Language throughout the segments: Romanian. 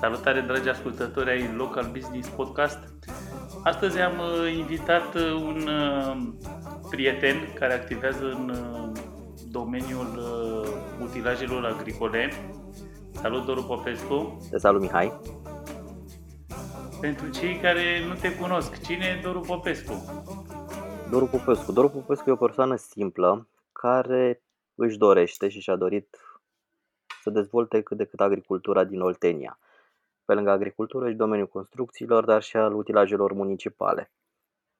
Salutare dragi ascultători ai Local Business Podcast. Astăzi am uh, invitat uh, un uh, prieten care activează în domeniul utilajelor agricole. Salut, Doru Popescu. Te salut, Mihai. Pentru cei care nu te cunosc, cine e Doru Popescu? Doru Popescu. Doru Popescu e o persoană simplă care își dorește și și-a dorit să dezvolte cât de cât agricultura din Oltenia pe lângă agricultură și domeniul construcțiilor, dar și al utilajelor municipale.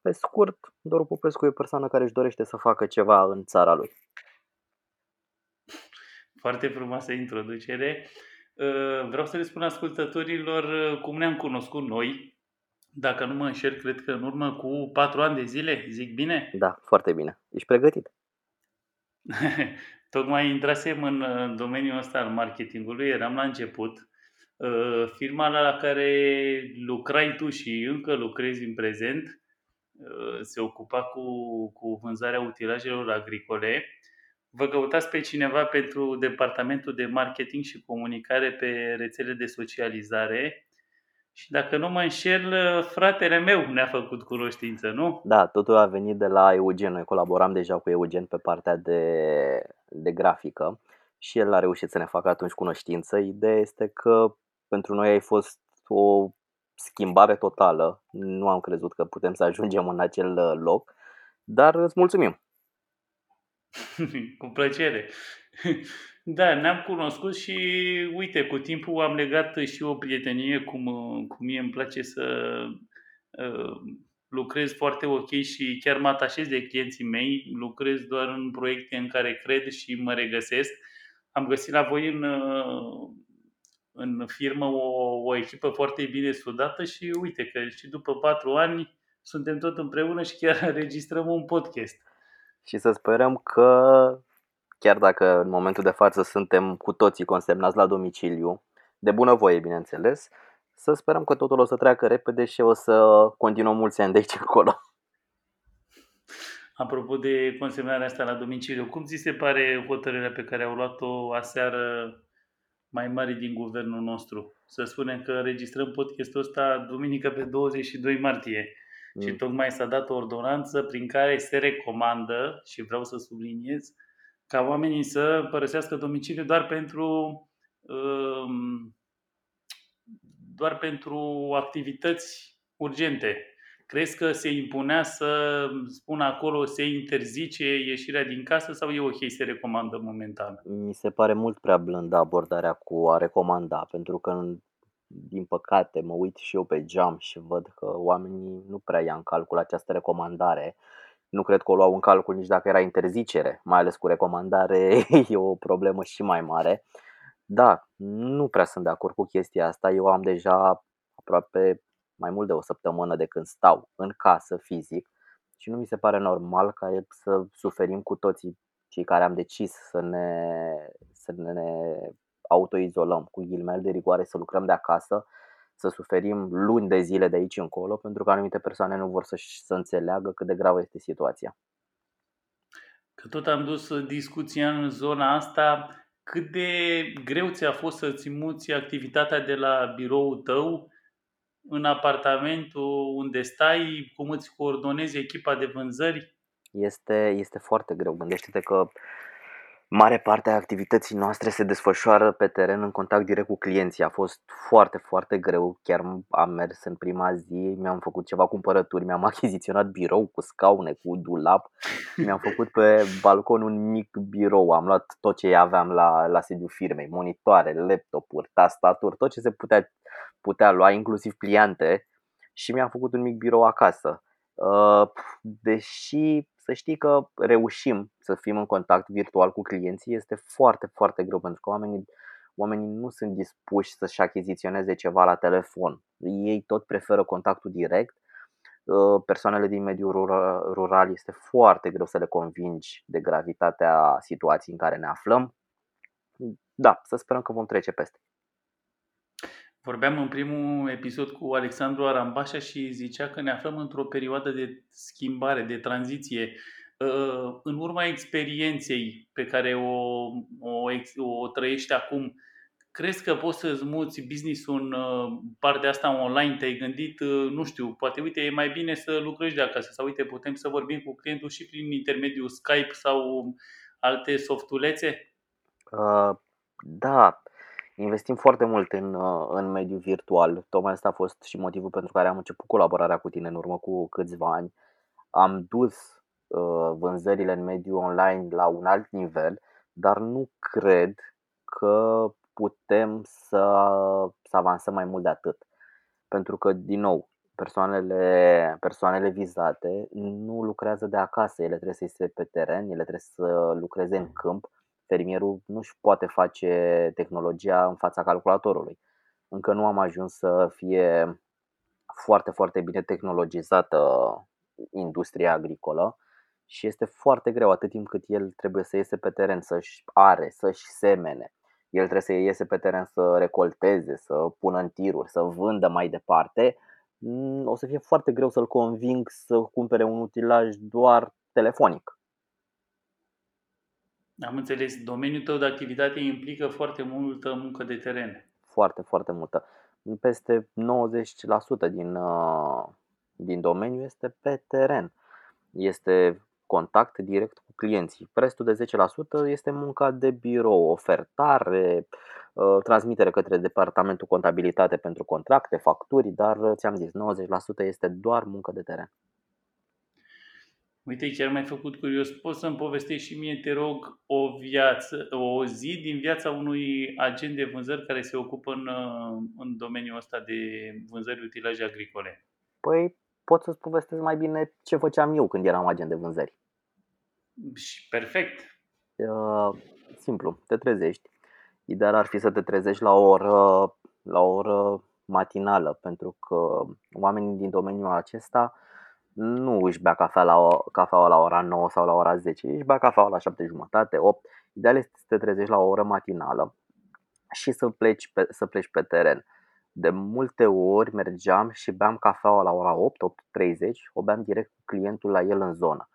Pe scurt, Doru Popescu e o persoană care își dorește să facă ceva în țara lui. Foarte frumoasă introducere. Uh, vreau să le spun ascultătorilor uh, cum ne-am cunoscut noi. Dacă nu mă înșel, cred că în urmă cu patru ani de zile, zic bine? Da, foarte bine. Ești pregătit? Tocmai intrasem în uh, domeniul ăsta al marketingului, eram la început Uh, firma la care lucrai tu și încă lucrezi în prezent uh, se ocupa cu, cu vânzarea utilajelor agricole. Vă căutați pe cineva pentru departamentul de marketing și comunicare pe rețele de socializare și dacă nu mă înșel, fratele meu ne-a făcut cunoștință, nu? Da, totul a venit de la Eugen. Noi colaboram deja cu Eugen pe partea de, de grafică și el a reușit să ne facă atunci cunoștință. Ideea este că pentru noi ai fost o schimbare totală. Nu am crezut că putem să ajungem în acel uh, loc, dar îți mulțumim. cu plăcere. Da, ne-am cunoscut și uite, cu timpul am legat și o prietenie, cum, uh, cum mie îmi place să uh, lucrez foarte ok și chiar mă atașez de clienții mei, lucrez doar în proiecte în care cred și mă regăsesc. Am găsit la voi în, uh, în firmă o, o echipă foarte bine sudată și uite că și după patru ani suntem tot împreună și chiar înregistrăm un podcast. Și să sperăm că, chiar dacă în momentul de față suntem cu toții consemnați la domiciliu, de bunăvoie, bineînțeles, să sperăm că totul o să treacă repede și o să continuăm mulți ani de aici încolo. Apropo de consemnarea asta la domiciliu, cum ți se pare hotărârea pe care au luat-o aseară mai mari din guvernul nostru. Să spunem că înregistrăm podcastul ăsta duminică pe 22 martie mm. și tocmai s-a dat o ordonanță prin care se recomandă, și vreau să subliniez, ca oamenii să părăsească domiciliul doar pentru um, doar pentru activități urgente. Crezi că se impunea să spun acolo, se interzice ieșirea din casă sau e ok, se recomandă momentan? Mi se pare mult prea blândă abordarea cu a recomanda, pentru că din păcate mă uit și eu pe geam și văd că oamenii nu prea ia în calcul această recomandare. Nu cred că o luau în calcul nici dacă era interzicere, mai ales cu recomandare e o problemă și mai mare. Da, nu prea sunt de acord cu chestia asta. Eu am deja aproape mai mult de o săptămână de când stau în casă fizic și nu mi se pare normal ca să suferim cu toții cei care am decis să ne, să ne autoizolăm cu ghilimele de rigoare, să lucrăm de acasă, să suferim luni de zile de aici încolo, pentru că anumite persoane nu vor să, să înțeleagă cât de gravă este situația. Că tot am dus discuția în zona asta, cât de greu ți-a fost să-ți muți activitatea de la biroul tău în apartamentul unde stai, cum îți coordonezi echipa de vânzări? Este, este foarte greu. Gândește-te că mare parte a activității noastre se desfășoară pe teren în contact direct cu clienții. A fost foarte, foarte greu. Chiar am mers în prima zi, mi-am făcut ceva cumpărături, mi-am achiziționat birou cu scaune, cu dulap, mi-am făcut pe balcon un mic birou. Am luat tot ce aveam la, la sediul firmei, monitoare, laptopuri, tastaturi, tot ce se putea putea lua inclusiv pliante și mi-am făcut un mic birou acasă. Uh, deși să știi că reușim să fim în contact virtual cu clienții, este foarte, foarte greu pentru că oamenii, oamenii nu sunt dispuși să-și achiziționeze ceva la telefon. Ei tot preferă contactul direct. Uh, persoanele din mediul rural este foarte greu să le convingi de gravitatea situației în care ne aflăm. Da, să sperăm că vom trece peste. Vorbeam în primul episod cu Alexandru Arambașa și zicea că ne aflăm într-o perioadă de schimbare, de tranziție. uh, în urma experienței pe care o, o, o trăiești acum, crezi că poți să-ți muți business-ul în uh, partea asta online? Te-ai gândit, uh, nu știu, poate uite, e mai bine să lucrezi de acasă sau uite, putem să vorbim cu clientul și prin intermediul Skype sau alte softulețe? Uh, da, investim foarte mult în, uh, în mediul virtual. Tocmai asta a fost și motivul pentru care am început colaborarea cu tine în urmă cu câțiva ani. Am dus uh, vânzările în mediul online la un alt nivel, dar nu cred că putem să, să avansăm mai mult de atât. Pentru că, din nou, persoanele, persoanele vizate nu lucrează de acasă, ele trebuie să iese pe teren, ele trebuie să lucreze în câmp. Fermierul nu își poate face tehnologia în fața calculatorului. Încă nu am ajuns să fie foarte, foarte bine tehnologizată industria agricolă și este foarte greu atât timp cât el trebuie să iese pe teren, să-și are, să-și semene, el trebuie să iese pe teren să recolteze, să pună în tiruri, să vândă mai departe, mm, o să fie foarte greu să-l conving să cumpere un utilaj doar telefonic. Am înțeles. Domeniul tău de activitate implică foarte multă muncă de teren. Foarte, foarte multă. Peste 90% din, uh, din domeniu este pe teren. Este contact direct cu clienții. Restul de 10% este munca de birou, ofertare, ă, transmitere către departamentul contabilitate pentru contracte, facturi, dar ți-am zis, 90% este doar muncă de teren. Uite, chiar m-ai făcut curios. Poți să-mi povestești și mie, te rog, o viață, o zi din viața unui agent de vânzări care se ocupă în, în domeniul ăsta de vânzări utilaje agricole? Păi, pot să-ți povestesc mai bine ce făceam eu când eram agent de vânzări. Și perfect. Uh, simplu, te trezești. Ideal ar fi să te trezești la o oră, la o oră matinală, pentru că oamenii din domeniul acesta nu își bea cafea la, o, cafeaua la ora 9 sau la ora 10, își bea cafeaua la 7 jumătate, 8. Ideal este să te trezești la o oră matinală și să pleci pe, să pleci pe teren. De multe ori mergeam și beam cafeaua la ora 8, 8.30, o beam direct cu clientul la el în zonă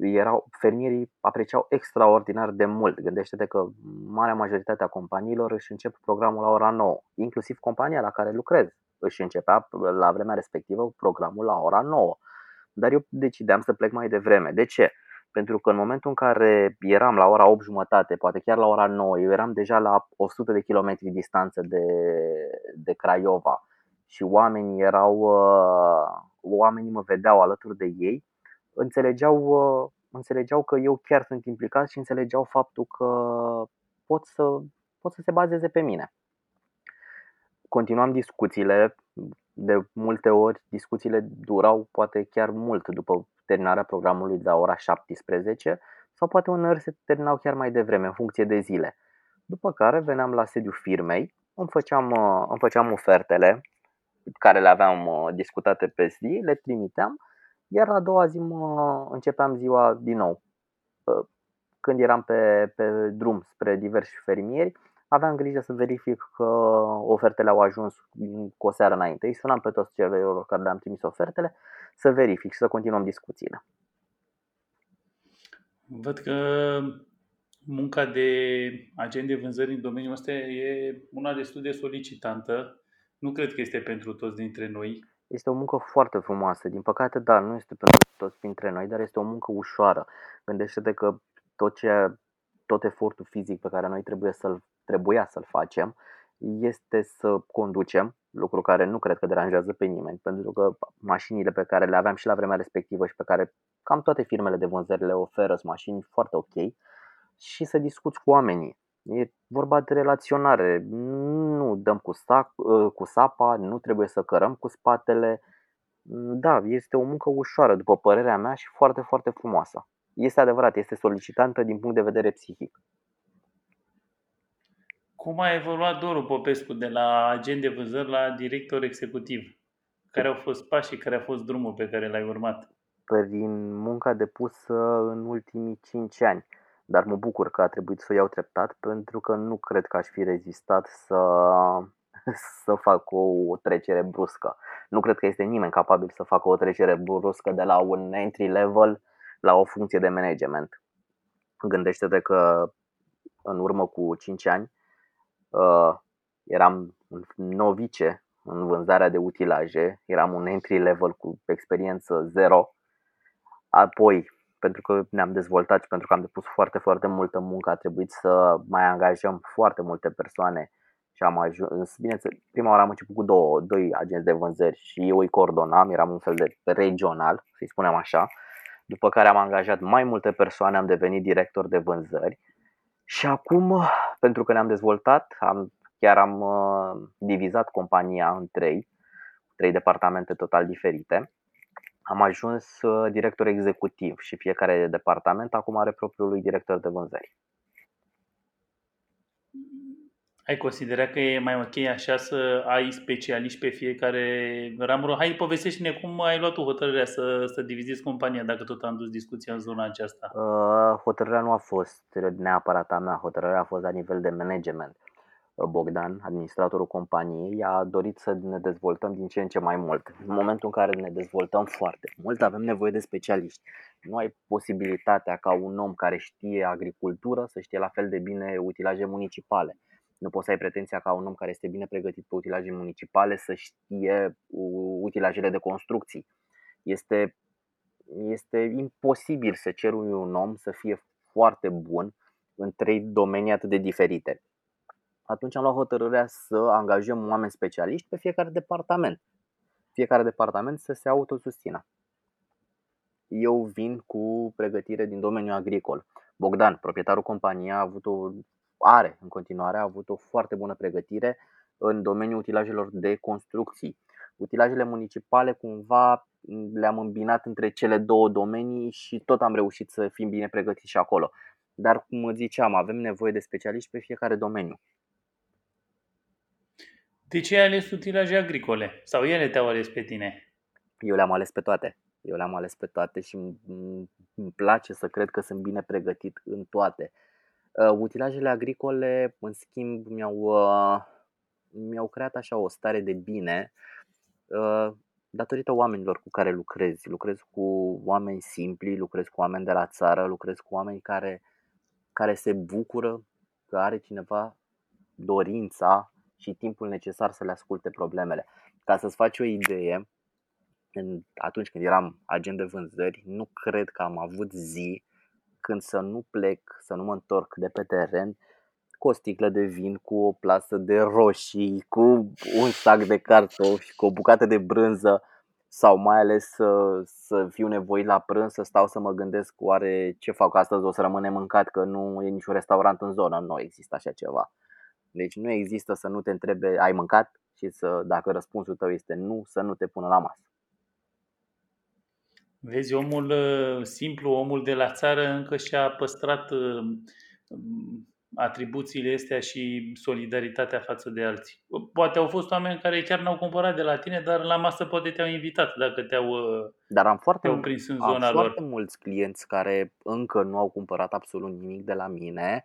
erau, fermierii apreciau extraordinar de mult. Gândește-te că marea majoritate a companiilor își încep programul la ora 9, inclusiv compania la care lucrez își începea la vremea respectivă programul la ora 9. Dar eu decideam să plec mai devreme. De ce? Pentru că în momentul în care eram la ora 8 jumătate, poate chiar la ora 9, eu eram deja la 100 de kilometri distanță de, de Craiova și oamenii erau, uh, oamenii mă vedeau alături de ei înțelegeau, uh, înțelegeau că eu chiar sunt implicat și înțelegeau faptul că pot să, pot să se bazeze pe mine. Continuam discuțiile, de multe ori discuțiile durau poate chiar mult după terminarea programului de la ora 17 sau poate uneori se terminau chiar mai devreme în funcție de zile. După care veneam la sediul firmei, îmi făceam, uh, îmi făceam ofertele care le aveam uh, discutate pe zi, le trimiteam iar a doua zi mă începeam ziua din nou. Când eram pe, pe drum spre diversi fermieri, aveam grijă să verific că ofertele au ajuns cu o seară înainte. Îi sunam pe toți celor care le-am trimis ofertele să verific și să continuăm discuțiile. Văd că munca de agent de vânzări în domeniul ăsta e una destul de solicitantă. Nu cred că este pentru toți dintre noi. Este o muncă foarte frumoasă. Din păcate, da, nu este pentru toți dintre noi, dar este o muncă ușoară. Gândește-te că tot, ce, tot efortul fizic pe care noi trebuie să-l, trebuia să-l facem este să conducem, lucru care nu cred că deranjează pe nimeni, pentru că mașinile pe care le aveam și la vremea respectivă și pe care cam toate firmele de vânzări le oferă sunt mașini foarte ok și să discuți cu oamenii. E vorba de relaționare. Nu dăm cu, sac, ă, cu sapa, nu trebuie să cărăm cu spatele. Da, este o muncă ușoară, după părerea mea, și foarte, foarte frumoasă. Este adevărat, este solicitantă din punct de vedere psihic. Cum a evoluat Doru Popescu de la agent de vânzări la director executiv? Care au fost pașii, care a fost drumul pe care l-ai urmat? Prin munca depusă în ultimii 5 ani dar mă bucur că a trebuit să o iau treptat pentru că nu cred că aș fi rezistat să, să fac o trecere bruscă. Nu cred că este nimeni capabil să facă o trecere bruscă de la un entry level la o funcție de management. Gândește-te că în urmă cu 5 ani uh, eram un novice în vânzarea de utilaje, eram un entry level cu experiență zero. Apoi, pentru că ne-am dezvoltat și pentru că am depus foarte, foarte multă muncă, a trebuit să mai angajăm foarte multe persoane și am ajuns, bine, prima oară am început cu două, doi agenți de vânzări și eu îi coordonam, eram un fel de regional, să-i spunem așa, după care am angajat mai multe persoane, am devenit director de vânzări și acum, pentru că ne-am dezvoltat, am, chiar am uh, divizat compania în trei, trei departamente total diferite. Am ajuns uh, director executiv și fiecare departament acum are propriul lui director de vânzări. Ai considerat că e mai ok așa să ai specialiști pe fiecare ramură? Hai, povestește-ne cum ai luat tu hotărârea să, să divizezi compania, dacă tot am dus discuția în zona aceasta. Uh, hotărârea nu a fost neapărat a mea, hotărârea a fost la nivel de management. Uh, Bogdan, administratorul companiei, a dorit să ne dezvoltăm din ce în ce mai mult. În momentul în care ne dezvoltăm foarte mult, avem nevoie de specialiști. Nu ai posibilitatea ca un om care știe agricultură să știe la fel de bine utilaje municipale nu poți să ai pretenția ca un om care este bine pregătit pe utilaje municipale să știe utilajele de construcții. Este, este imposibil să cer unui un om să fie foarte bun în trei domenii atât de diferite. Atunci am luat hotărârea să angajăm oameni specialiști pe fiecare departament. Fiecare departament să se autosustină. Eu vin cu pregătire din domeniul agricol. Bogdan, proprietarul companiei, a avut o are în continuare, a avut o foarte bună pregătire în domeniul utilajelor de construcții. Utilajele municipale cumva le-am îmbinat între cele două domenii și tot am reușit să fim bine pregătiți și acolo. Dar, cum ziceam, avem nevoie de specialiști pe fiecare domeniu. De ce ai ales utilaje agricole? Sau ele te-au ales pe tine? Eu le-am ales pe toate. Eu le-am ales pe toate și îmi place să cred că sunt bine pregătit în toate. Uh, utilajele agricole, în schimb, mi-au, uh, mi-au creat așa o stare de bine uh, datorită oamenilor cu care lucrezi. Lucrez cu oameni simpli, lucrez cu oameni de la țară, lucrez cu oameni care, care se bucură că are cineva dorința și timpul necesar să le asculte problemele. Ca să-ți faci o idee, atunci când eram agent de vânzări, nu cred că am avut zi când să nu plec, să nu mă întorc de pe teren cu o sticlă de vin, cu o plasă de roșii, cu un sac de cartofi, cu o bucată de brânză sau mai ales să, să fiu nevoit la prânz să stau să mă gândesc oare ce fac astăzi, o să rămâne mâncat că nu e niciun restaurant în zonă, nu există așa ceva. Deci nu există să nu te întrebe ai mâncat și să, dacă răspunsul tău este nu, să nu te pună la masă. Vezi, omul uh, simplu, omul de la țară încă și-a păstrat uh, atribuțiile astea și solidaritatea față de alții. Poate au fost oameni care chiar n-au cumpărat de la tine, dar la masă poate te-au invitat dacă te-au, uh, dar am foarte, te-au prins în zona am lor. foarte mulți clienți care încă nu au cumpărat absolut nimic de la mine,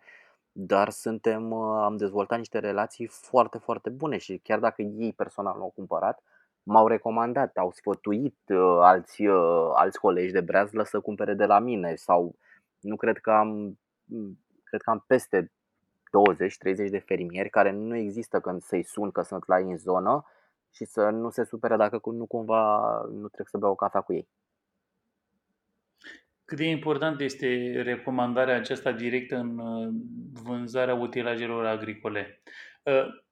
dar suntem, am dezvoltat niște relații foarte, foarte bune și chiar dacă ei personal nu au cumpărat, m-au recomandat, au sfătuit uh, alți, uh, alți colegi de breazlă să cumpere de la mine sau nu cred că am cred că am peste 20-30 de fermieri care nu există când să-i sun că sunt la ei în zonă și să nu se supere dacă nu cumva nu trec să beau o cafea cu ei. Cât de important este recomandarea aceasta directă în uh, vânzarea utilajelor agricole?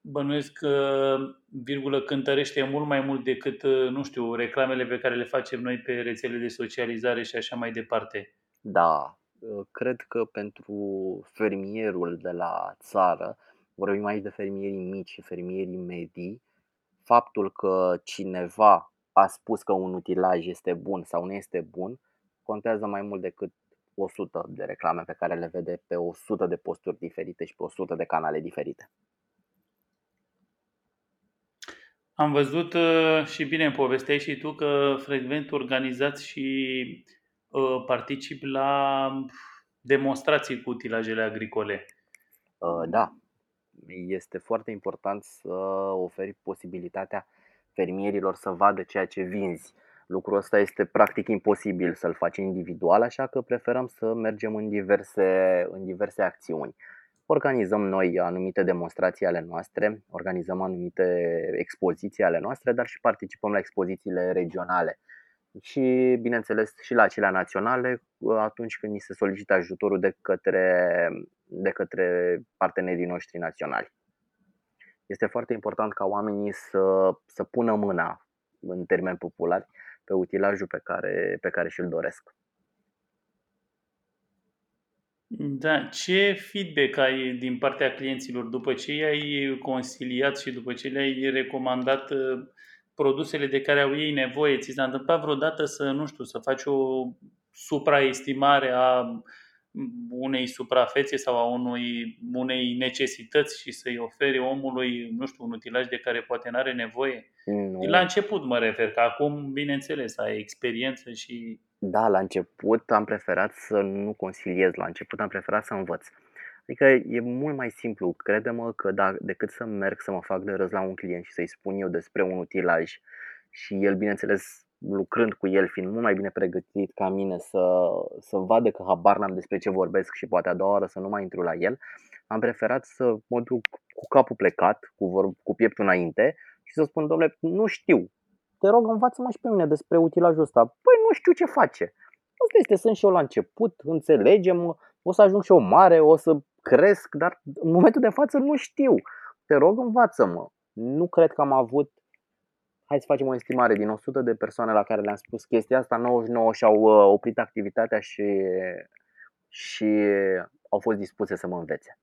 Bănuiesc că virgulă cântărește mult mai mult decât, nu știu, reclamele pe care le facem noi pe rețele de socializare și așa mai departe. Da, cred că pentru fermierul de la țară, vorbim aici de fermierii mici și fermierii medii, faptul că cineva a spus că un utilaj este bun sau nu este bun, contează mai mult decât 100 de reclame pe care le vede pe 100 de posturi diferite și pe 100 de canale diferite. Am văzut uh, și bine povesteai și tu că frecvent organizați și uh, particip la demonstrații cu utilajele agricole. Uh, da, este foarte important să oferi posibilitatea fermierilor să vadă ceea ce vinzi. Lucrul ăsta este practic imposibil să-l faci individual, așa că preferăm să mergem în diverse, în diverse acțiuni. Organizăm noi anumite demonstrații ale noastre, organizăm anumite expoziții ale noastre, dar și participăm la expozițiile regionale și, bineînțeles, și la acelea naționale atunci când ni se solicită ajutorul de către, de către partenerii noștri naționali. Este foarte important ca oamenii să, să pună mâna, în termeni populari, pe utilajul pe care, pe care și-l doresc. Da, ce feedback ai din partea clienților după ce i-ai consiliat și după ce le-ai recomandat uh, produsele de care au ei nevoie? Ți s-a întâmplat vreodată să, nu știu, să faci o supraestimare a unei suprafețe sau a unui, unei necesități și să-i oferi omului, nu știu, un utilaj de care poate nu are nevoie? Nu. La început mă refer, că acum, bineînțeles, ai experiență și... Da, la început am preferat să nu consiliez, la început am preferat să învăț. Adică e mult mai simplu, crede-mă că da, decât să merg să mă fac de râs la un client și să-i spun eu despre un utilaj și el, bineînțeles, lucrând cu el, fiind mult mai bine pregătit ca mine să, să vadă că habar n-am despre ce vorbesc și poate a doua oară să nu mai intru la el, am preferat să mă duc cu capul plecat, cu, vor, cu pieptul înainte și să spun, domnule, nu știu, te rog învață-mă și pe mine despre utilajul ăsta. Păi nu știu ce face. Asta este, sunt și eu la început, înțelegem, o să ajung și eu mare, o să cresc, dar în momentul de față nu știu. Te rog învață-mă. Nu cred că am avut hai să facem o estimare din 100 de persoane la care le-am spus chestia asta, 99 și-au uh, oprit activitatea și, și au fost dispuse să mă învețe.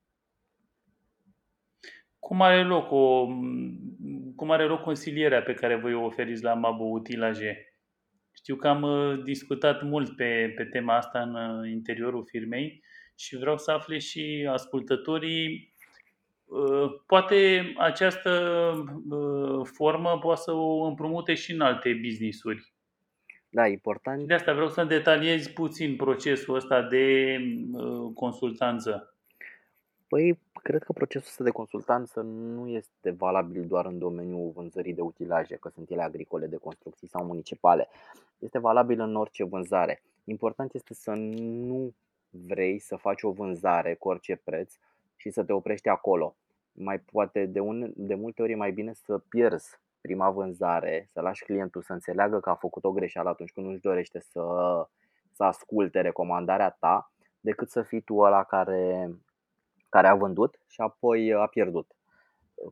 Cum are loc, o, cum are loc consilierea pe care voi o oferiți la Mabo Utilaje? Știu că am uh, discutat mult pe, pe tema asta în uh, interiorul firmei și vreau să afle și ascultătorii Uh, poate această uh, formă poate să o împrumute și în alte business-uri. Da, important. De asta vreau să detaliez puțin procesul ăsta de uh, consultanță. Păi, cred că procesul ăsta de consultanță nu este valabil doar în domeniul vânzării de utilaje, că sunt ele agricole, de construcții sau municipale. Este valabil în orice vânzare. Important este să nu vrei să faci o vânzare cu orice preț și să te oprești acolo mai poate de, un, de multe ori e mai bine să pierzi prima vânzare, să lași clientul să înțeleagă că a făcut o greșeală atunci când nu-și dorește să, să asculte recomandarea ta, decât să fii tu ăla care, care a vândut și apoi a pierdut.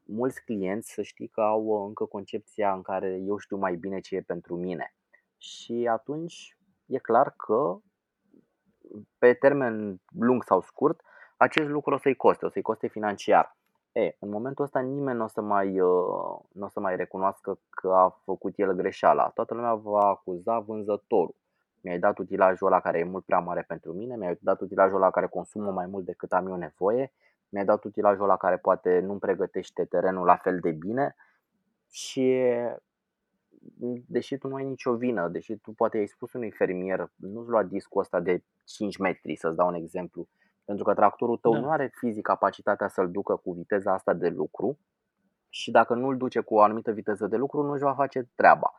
Mulți clienți să știi că au încă concepția în care eu știu mai bine ce e pentru mine. Și atunci e clar că pe termen lung sau scurt, acest lucru o să-i coste, o să-i coste financiar. E, în momentul ăsta nimeni nu o să mai, uh, n-o să mai recunoască că a făcut el greșeala. Toată lumea va acuza vânzătorul. Mi-ai dat utilajul ăla care e mult prea mare pentru mine, mi-ai dat utilajul ăla care consumă mai mult decât am eu nevoie, mi-ai dat utilajul ăla care poate nu-mi pregătește terenul la fel de bine și deși tu nu ai nicio vină, deși tu poate ai spus unui fermier, nu-ți lua discul ăsta de 5 metri, să-ți dau un exemplu, pentru că tractorul tău da. nu are fizic capacitatea să-l ducă cu viteza asta de lucru și dacă nu-l duce cu o anumită viteză de lucru, nu își va face treaba.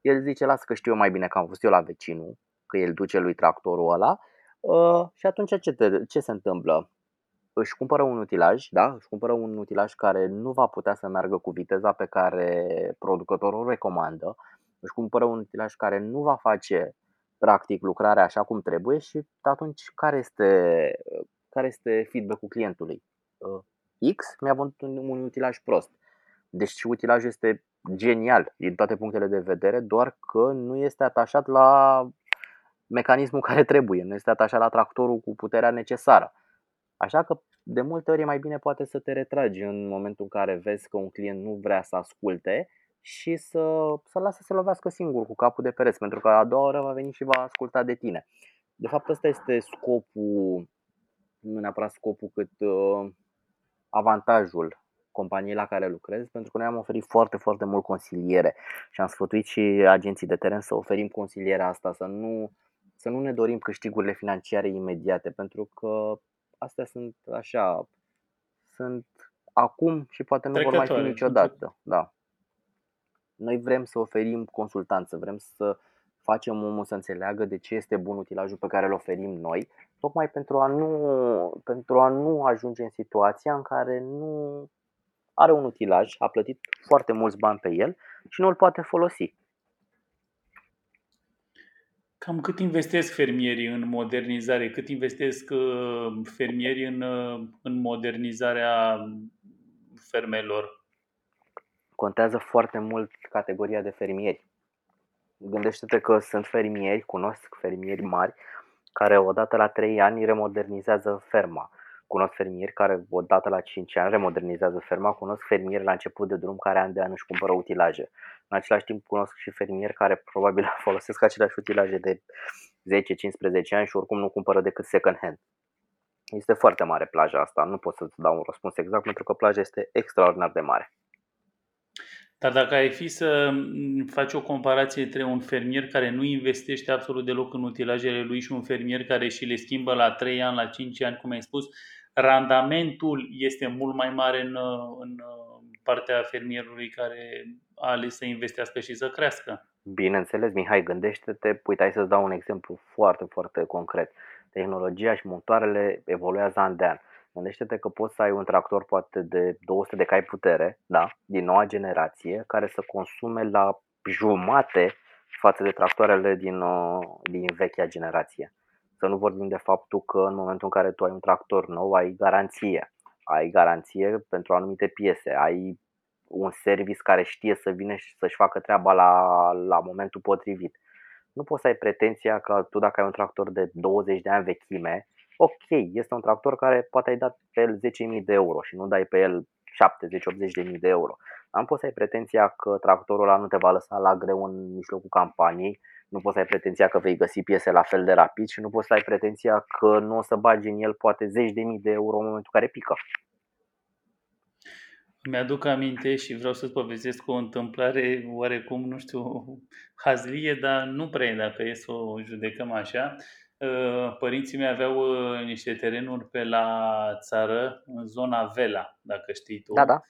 El zice, lasă că știu eu mai bine că am fost eu la vecinul, că el duce lui tractorul ăla uh, și atunci ce, te, ce se întâmplă? Își cumpără un utilaj, da? Își cumpără un utilaj care nu va putea să meargă cu viteza pe care producătorul recomandă, își cumpără un utilaj care nu va face practic lucrarea așa cum trebuie și atunci care este, care este feedback-ul clientului? Uh, X mi-a vândut un utilaj prost. Deci utilajul este genial din toate punctele de vedere, doar că nu este atașat la mecanismul care trebuie, nu este atașat la tractorul cu puterea necesară. Așa că de multe ori e mai bine poate să te retragi în momentul în care vezi că un client nu vrea să asculte și să, să lasă să se lovească singur cu capul de pereți, pentru că a doua oră va veni și va asculta de tine. De fapt, ăsta este scopul, nu neapărat scopul, cât uh, avantajul companiei la care lucrez, pentru că noi am oferit foarte, foarte mult consiliere și am sfătuit și agenții de teren să oferim consilierea asta, să nu, să nu ne dorim câștigurile financiare imediate, pentru că astea sunt așa, sunt acum și poate nu vor mai fi niciodată. Da. Noi vrem să oferim consultanță, vrem să facem omul să înțeleagă de ce este bun utilajul pe care îl oferim noi, tocmai pentru a nu, pentru a nu ajunge în situația în care nu are un utilaj, a plătit foarte mulți bani pe el și nu îl poate folosi. Cam cât investesc fermierii în modernizare? Cât investesc uh, fermierii în, uh, în modernizarea fermelor? Contează foarte mult categoria de fermieri. Gândește-te că sunt fermieri, cunosc fermieri mari, care odată la 3 ani remodernizează ferma. Cunosc fermieri care odată la 5 ani remodernizează ferma, cunosc fermieri la început de drum care an de an își cumpără utilaje. În același timp cunosc și fermieri care probabil folosesc aceleași utilaje de 10-15 ani și oricum nu cumpără decât second hand. Este foarte mare plaja asta, nu pot să-ți dau un răspuns exact pentru că plaja este extraordinar de mare. Dar dacă ai fi să faci o comparație între un fermier care nu investește absolut deloc în utilajele lui și un fermier care și le schimbă la 3 ani, la 5 ani, cum ai spus, randamentul este mult mai mare în, în partea fermierului care a ales să investească și să crească. Bineînțeles, Mihai, gândește-te, uite, hai să-ți dau un exemplu foarte, foarte concret. Tehnologia și motoarele evoluează an de an. Gândește-te că poți să ai un tractor poate de 200 de cai putere, da, din noua generație, care să consume la jumate față de tractoarele din, uh, din vechea generație. Să nu vorbim de faptul că în momentul în care tu ai un tractor nou, ai garanție. Ai garanție pentru anumite piese, ai un service care știe să vină și să-și facă treaba la, la momentul potrivit. Nu poți să ai pretenția că tu dacă ai un tractor de 20 de ani vechime, ok, este un tractor care poate ai dat pe el 10.000 de euro și nu dai pe el 70-80.000 de euro. Am poți să ai pretenția că tractorul ăla nu te va lăsa la greu în mijlocul campaniei, nu poți să ai pretenția că vei găsi piese la fel de rapid și nu poți să ai pretenția că nu o să bagi în el poate zeci de mii de euro în momentul în care pică. Mi-aduc aminte și vreau să-ți povestesc o întâmplare oarecum, nu știu, hazlie, dar nu prea dacă e să o judecăm așa. Uh, părinții mei aveau uh, niște terenuri pe la țară, în zona Vela, dacă știi tu. Da, da.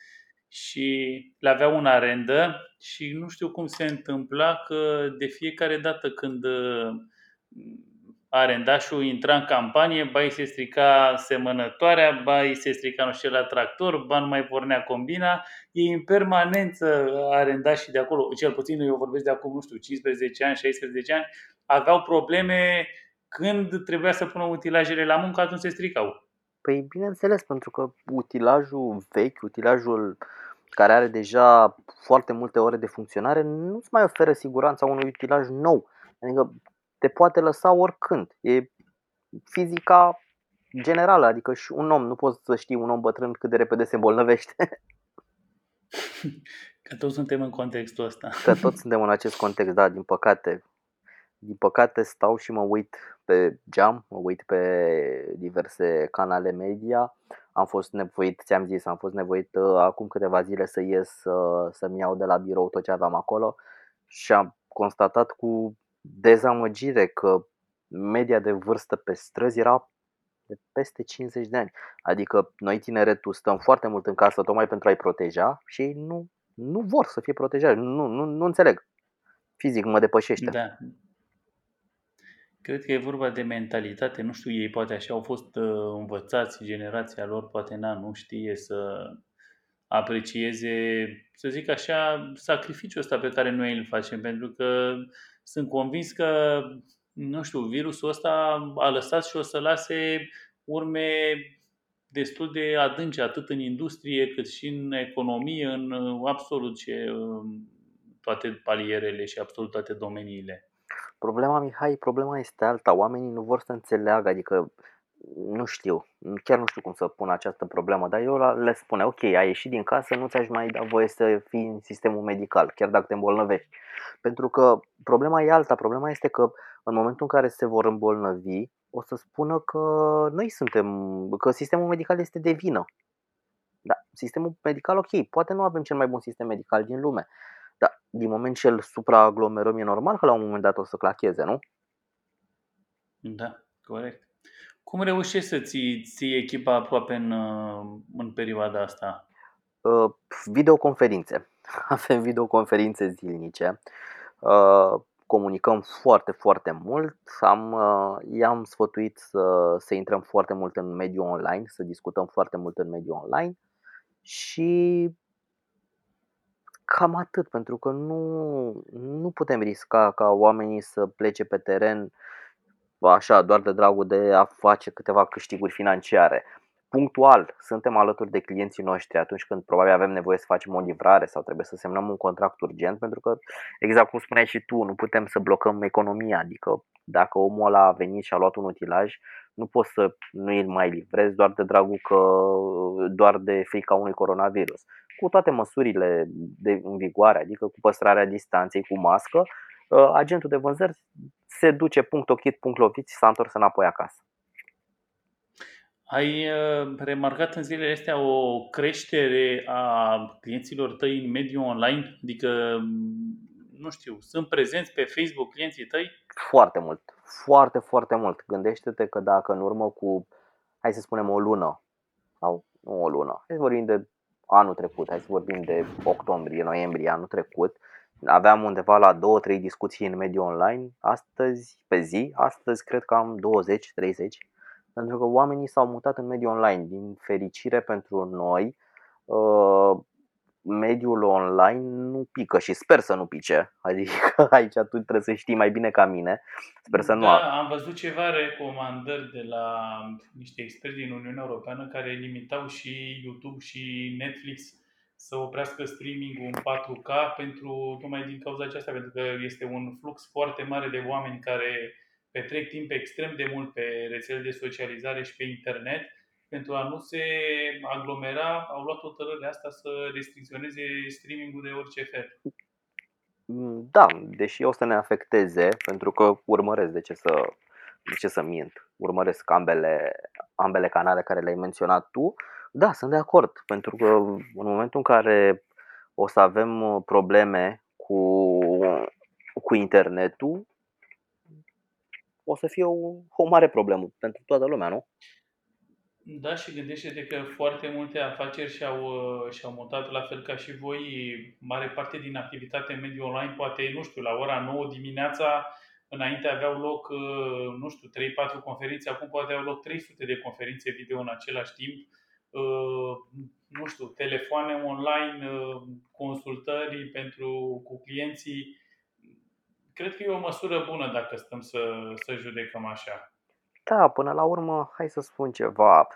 Și le aveau în arendă și nu știu cum se întâmpla că de fiecare dată când uh, arendașul intra în campanie, ba îi se strica semănătoarea, ba îi se strica nu știu la tractor, ba nu mai pornea combina. E în permanență arendașii de acolo, cel puțin eu vorbesc de acum, nu știu, 15 ani, 16 ani, aveau probleme când trebuia să pună utilajele la muncă, atunci se stricau. Păi bineînțeles, pentru că utilajul vechi, utilajul care are deja foarte multe ore de funcționare, nu-ți mai oferă siguranța unui utilaj nou. Adică te poate lăsa oricând. E fizica generală, adică și un om, nu poți să știi un om bătrân cât de repede se îmbolnăvește. Că toți suntem în contextul ăsta. Că toți suntem în acest context, da, din păcate. Din păcate stau și mă uit pe geam, mă uit pe diverse canale media. Am fost nevoit, ți-am zis, am fost nevoit uh, acum câteva zile să ies uh, să-mi iau de la birou tot ce aveam acolo și am constatat cu dezamăgire că media de vârstă pe străzi era de peste 50 de ani. Adică noi tineretul stăm foarte mult în casă tocmai pentru a-i proteja și ei nu, nu vor să fie protejați. Nu, nu, nu înțeleg. Fizic mă depășește. Da. Cred că e vorba de mentalitate. Nu știu, ei poate așa au fost uh, învățați, generația lor poate na, nu știe să aprecieze, să zic așa, sacrificiul ăsta pe care noi îl facem. Pentru că sunt convins că, nu știu, virusul ăsta a lăsat și o să lase urme destul de adânci, atât în industrie, cât și în economie, în absolut ce, toate palierele și absolut toate domeniile. Problema, Mihai, problema este alta. Oamenii nu vor să înțeleagă, adică nu știu, chiar nu știu cum să pun această problemă, dar eu le spune, ok, ai ieșit din casă, nu ți-aș mai da voie să fii în sistemul medical, chiar dacă te îmbolnăvești. Pentru că problema e alta, problema este că în momentul în care se vor îmbolnăvi, o să spună că noi suntem, că sistemul medical este de vină. Da, sistemul medical, ok, poate nu avem cel mai bun sistem medical din lume, dar din moment ce îl supraaglomerăm, e normal că la un moment dat o să clacheze, nu? Da, corect. Cum reușești să ții, ții echipa aproape în, în perioada asta? Uh, videoconferințe. Avem videoconferințe zilnice. Uh, comunicăm foarte, foarte mult. Am, uh, i-am sfătuit să, să intrăm foarte mult în mediul online, să discutăm foarte mult în mediul online și cam atât, pentru că nu, nu putem risca ca oamenii să plece pe teren așa, doar de dragul de a face câteva câștiguri financiare punctual suntem alături de clienții noștri atunci când probabil avem nevoie să facem o livrare sau trebuie să semnăm un contract urgent, pentru că, exact cum spuneai și tu, nu putem să blocăm economia. Adică, dacă omul ăla a venit și a luat un utilaj, nu poți să nu îl mai livrezi doar de dragul că, doar de frica unui coronavirus. Cu toate măsurile de în vigoare, adică cu păstrarea distanței, cu mască, agentul de vânzări se duce punct ochit, punct lovit și s-a întors înapoi acasă. Ai uh, remarcat în zilele astea o creștere a clienților tăi în mediul online? Adică, mm, nu știu, sunt prezenți pe Facebook clienții tăi? Foarte mult, foarte, foarte mult. Gândește-te că dacă în urmă cu, hai să spunem, o lună sau nu o lună, hai să vorbim de anul trecut, hai să vorbim de octombrie, noiembrie anul trecut, aveam undeva la 2-3 discuții în mediul online, astăzi, pe zi, astăzi cred că am 20-30 pentru că oamenii s-au mutat în mediul online. Din fericire pentru noi, uh, mediul online nu pică și sper să nu pice. Adică aici tu trebuie să știi mai bine ca mine. Sper să da, nu. am văzut ceva recomandări de la niște experți din Uniunea Europeană care limitau și YouTube și Netflix să oprească streaming în 4K pentru tocmai din cauza aceasta, pentru că este un flux foarte mare de oameni care petrec timp extrem de mult pe rețele de socializare și pe internet, pentru a nu se aglomera, au luat hotărârea asta să restricționeze streamingul de orice fel. Da, deși o să ne afecteze, pentru că urmăresc de ce să, de ce să mint. Urmăresc ambele, ambele canale care le-ai menționat tu. Da, sunt de acord, pentru că în momentul în care o să avem probleme cu, cu internetul, o să fie o, o mare problemă pentru toată lumea, nu? Da, și gândește-te că foarte multe afaceri și-au, uh, și-au mutat la fel ca și voi, mare parte din activitate în mediul online, poate, nu știu, la ora 9 dimineața, înainte aveau loc, uh, nu știu, 3-4 conferințe, acum poate au loc 300 de conferințe video în același timp, uh, nu știu, telefoane online, consultări pentru, cu clienții, cred că e o măsură bună dacă stăm să, să judecăm așa. Da, până la urmă, hai să spun ceva.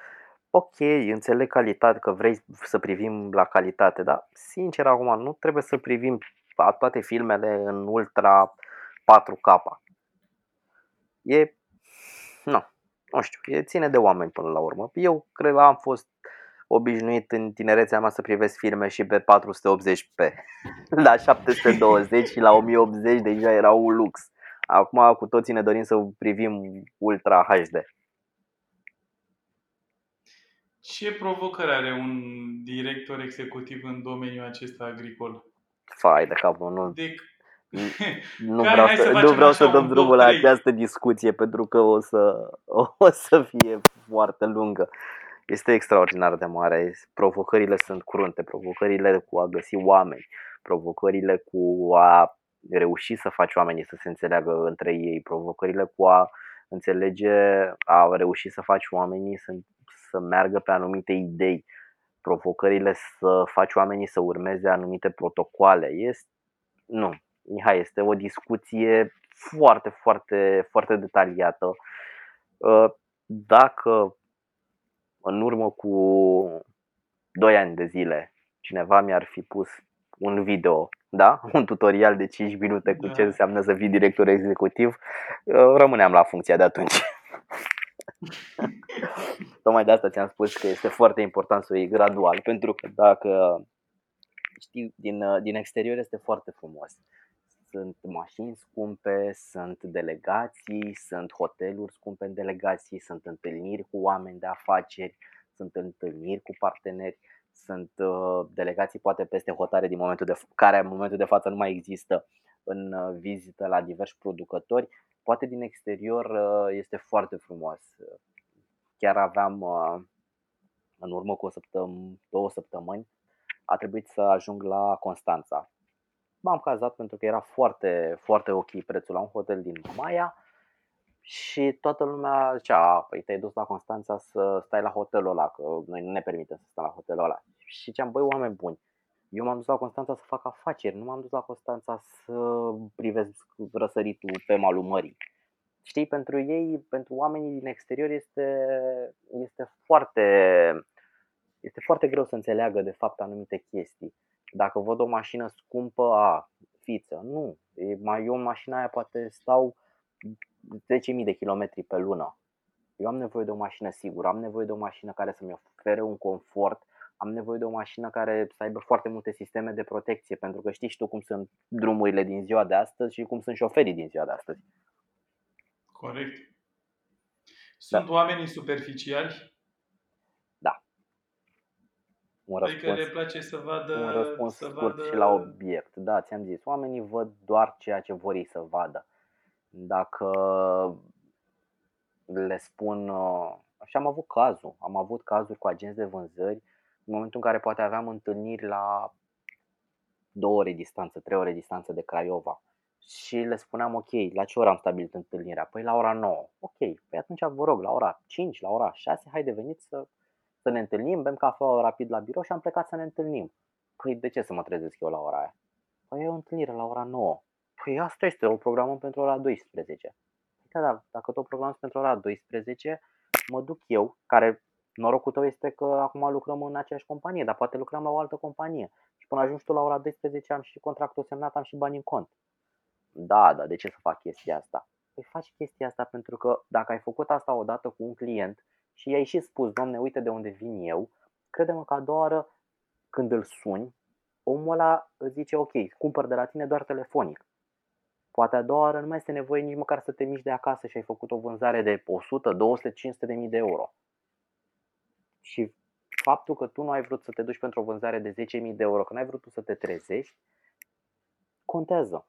Ok, înțeleg calitate, că vrei să privim la calitate, dar sincer acum nu trebuie să privim toate filmele în ultra 4K. E, nu, nu știu, e ține de oameni până la urmă. Eu cred că am fost obișnuit în tinerețea mea să privesc filme și pe 480p. La 720 și la 1080 deja era un lux. Acum cu toții ne dorim să privim Ultra HD. Ce provocări are un director executiv în domeniul acesta agricol? Fai de capul, nu. De... Nu vreau să, să, nu vreau să dăm drumul la această discuție pentru că o să, o să fie foarte lungă este extraordinar de mare. Provocările sunt curunte, provocările cu a găsi oameni, provocările cu a reuși să faci oamenii să se înțeleagă între ei, provocările cu a înțelege, a reuși să faci oamenii să, să meargă pe anumite idei, provocările să faci oamenii să urmeze anumite protocoale. Este, nu, Mihai, este o discuție foarte, foarte, foarte detaliată. Dacă în urmă cu 2 ani de zile cineva mi-ar fi pus un video, da? Un tutorial de 5 minute cu ce da. înseamnă să fii director executiv, rămâneam la funcția de atunci. Tocmai de asta ți-am spus că este foarte important să o iei gradual, pentru că dacă știi, din, din exterior este foarte frumos sunt mașini scumpe, sunt delegații, sunt hoteluri scumpe în delegații, sunt întâlniri cu oameni de afaceri, sunt întâlniri cu parteneri, sunt uh, delegații poate peste hotare din momentul de care în momentul de față nu mai există în uh, vizită la diversi producători. Poate din exterior uh, este foarte frumos. Chiar aveam uh, în urmă cu o săptămână, două săptămâni, a trebuit să ajung la Constanța m-am cazat pentru că era foarte, foarte ok prețul la un hotel din Mamaia și toată lumea zicea, păi te-ai dus la Constanța să stai la hotelul ăla, că noi nu ne permitem să stăm la hotelul ăla. Și ziceam, băi, oameni buni, eu m-am dus la Constanța să fac afaceri, nu m-am dus la Constanța să privesc răsăritul pe malul mării. Știi, pentru ei, pentru oamenii din exterior este, este foarte este foarte greu să înțeleagă de fapt anumite chestii. Dacă văd o mașină scumpă, a, fiță, nu. E, mai eu în mașina aia poate stau 10.000 de kilometri pe lună. Eu am nevoie de o mașină sigură, am nevoie de o mașină care să-mi ofere un confort, am nevoie de o mașină care să aibă foarte multe sisteme de protecție, pentru că știi și tu cum sunt drumurile din ziua de astăzi și cum sunt șoferii din ziua de astăzi. Corect. Sunt da. oamenii superficiali? Da. Un adică răspuns, le place să vadă... Un răspuns să scurt vadă... și la obiect. Da, ți-am zis. Oamenii văd doar ceea ce vor ei să vadă. Dacă le spun... Uh, și am avut cazul. Am avut cazuri cu agenți de vânzări în momentul în care poate aveam întâlniri la două ore distanță, trei ore distanță de Craiova și le spuneam ok, la ce oră am stabilit întâlnirea? Păi la ora 9. Ok, păi atunci vă rog, la ora 5, la ora 6, haide veniți să, să ne întâlnim, bem cafea rapid la birou și am plecat să ne întâlnim. Păi de ce să mă trezesc eu la ora aia? Păi e o întâlnire la ora 9. Păi asta este, o programăm pentru ora 12. Păi da, da, dacă tot programăm pentru ora 12, mă duc eu, care norocul tău este că acum lucrăm în aceeași companie, dar poate lucrăm la o altă companie. Și până ajungi tu la ora 12 am și contractul semnat, am și bani în cont. Da, dar de ce să fac chestia asta? Păi faci chestia asta pentru că dacă ai făcut asta odată cu un client și i-ai și spus, domne, uite de unde vin eu, crede-mă că a doua oară când îl suni, omul ăla îți zice, ok, cumpăr de la tine doar telefonic. Poate a doua oară nu mai este nevoie nici măcar să te miști de acasă și ai făcut o vânzare de 100, 200, 500 de mii de euro. Și faptul că tu nu ai vrut să te duci pentru o vânzare de 10.000 de euro, că nu ai vrut tu să te trezești, contează.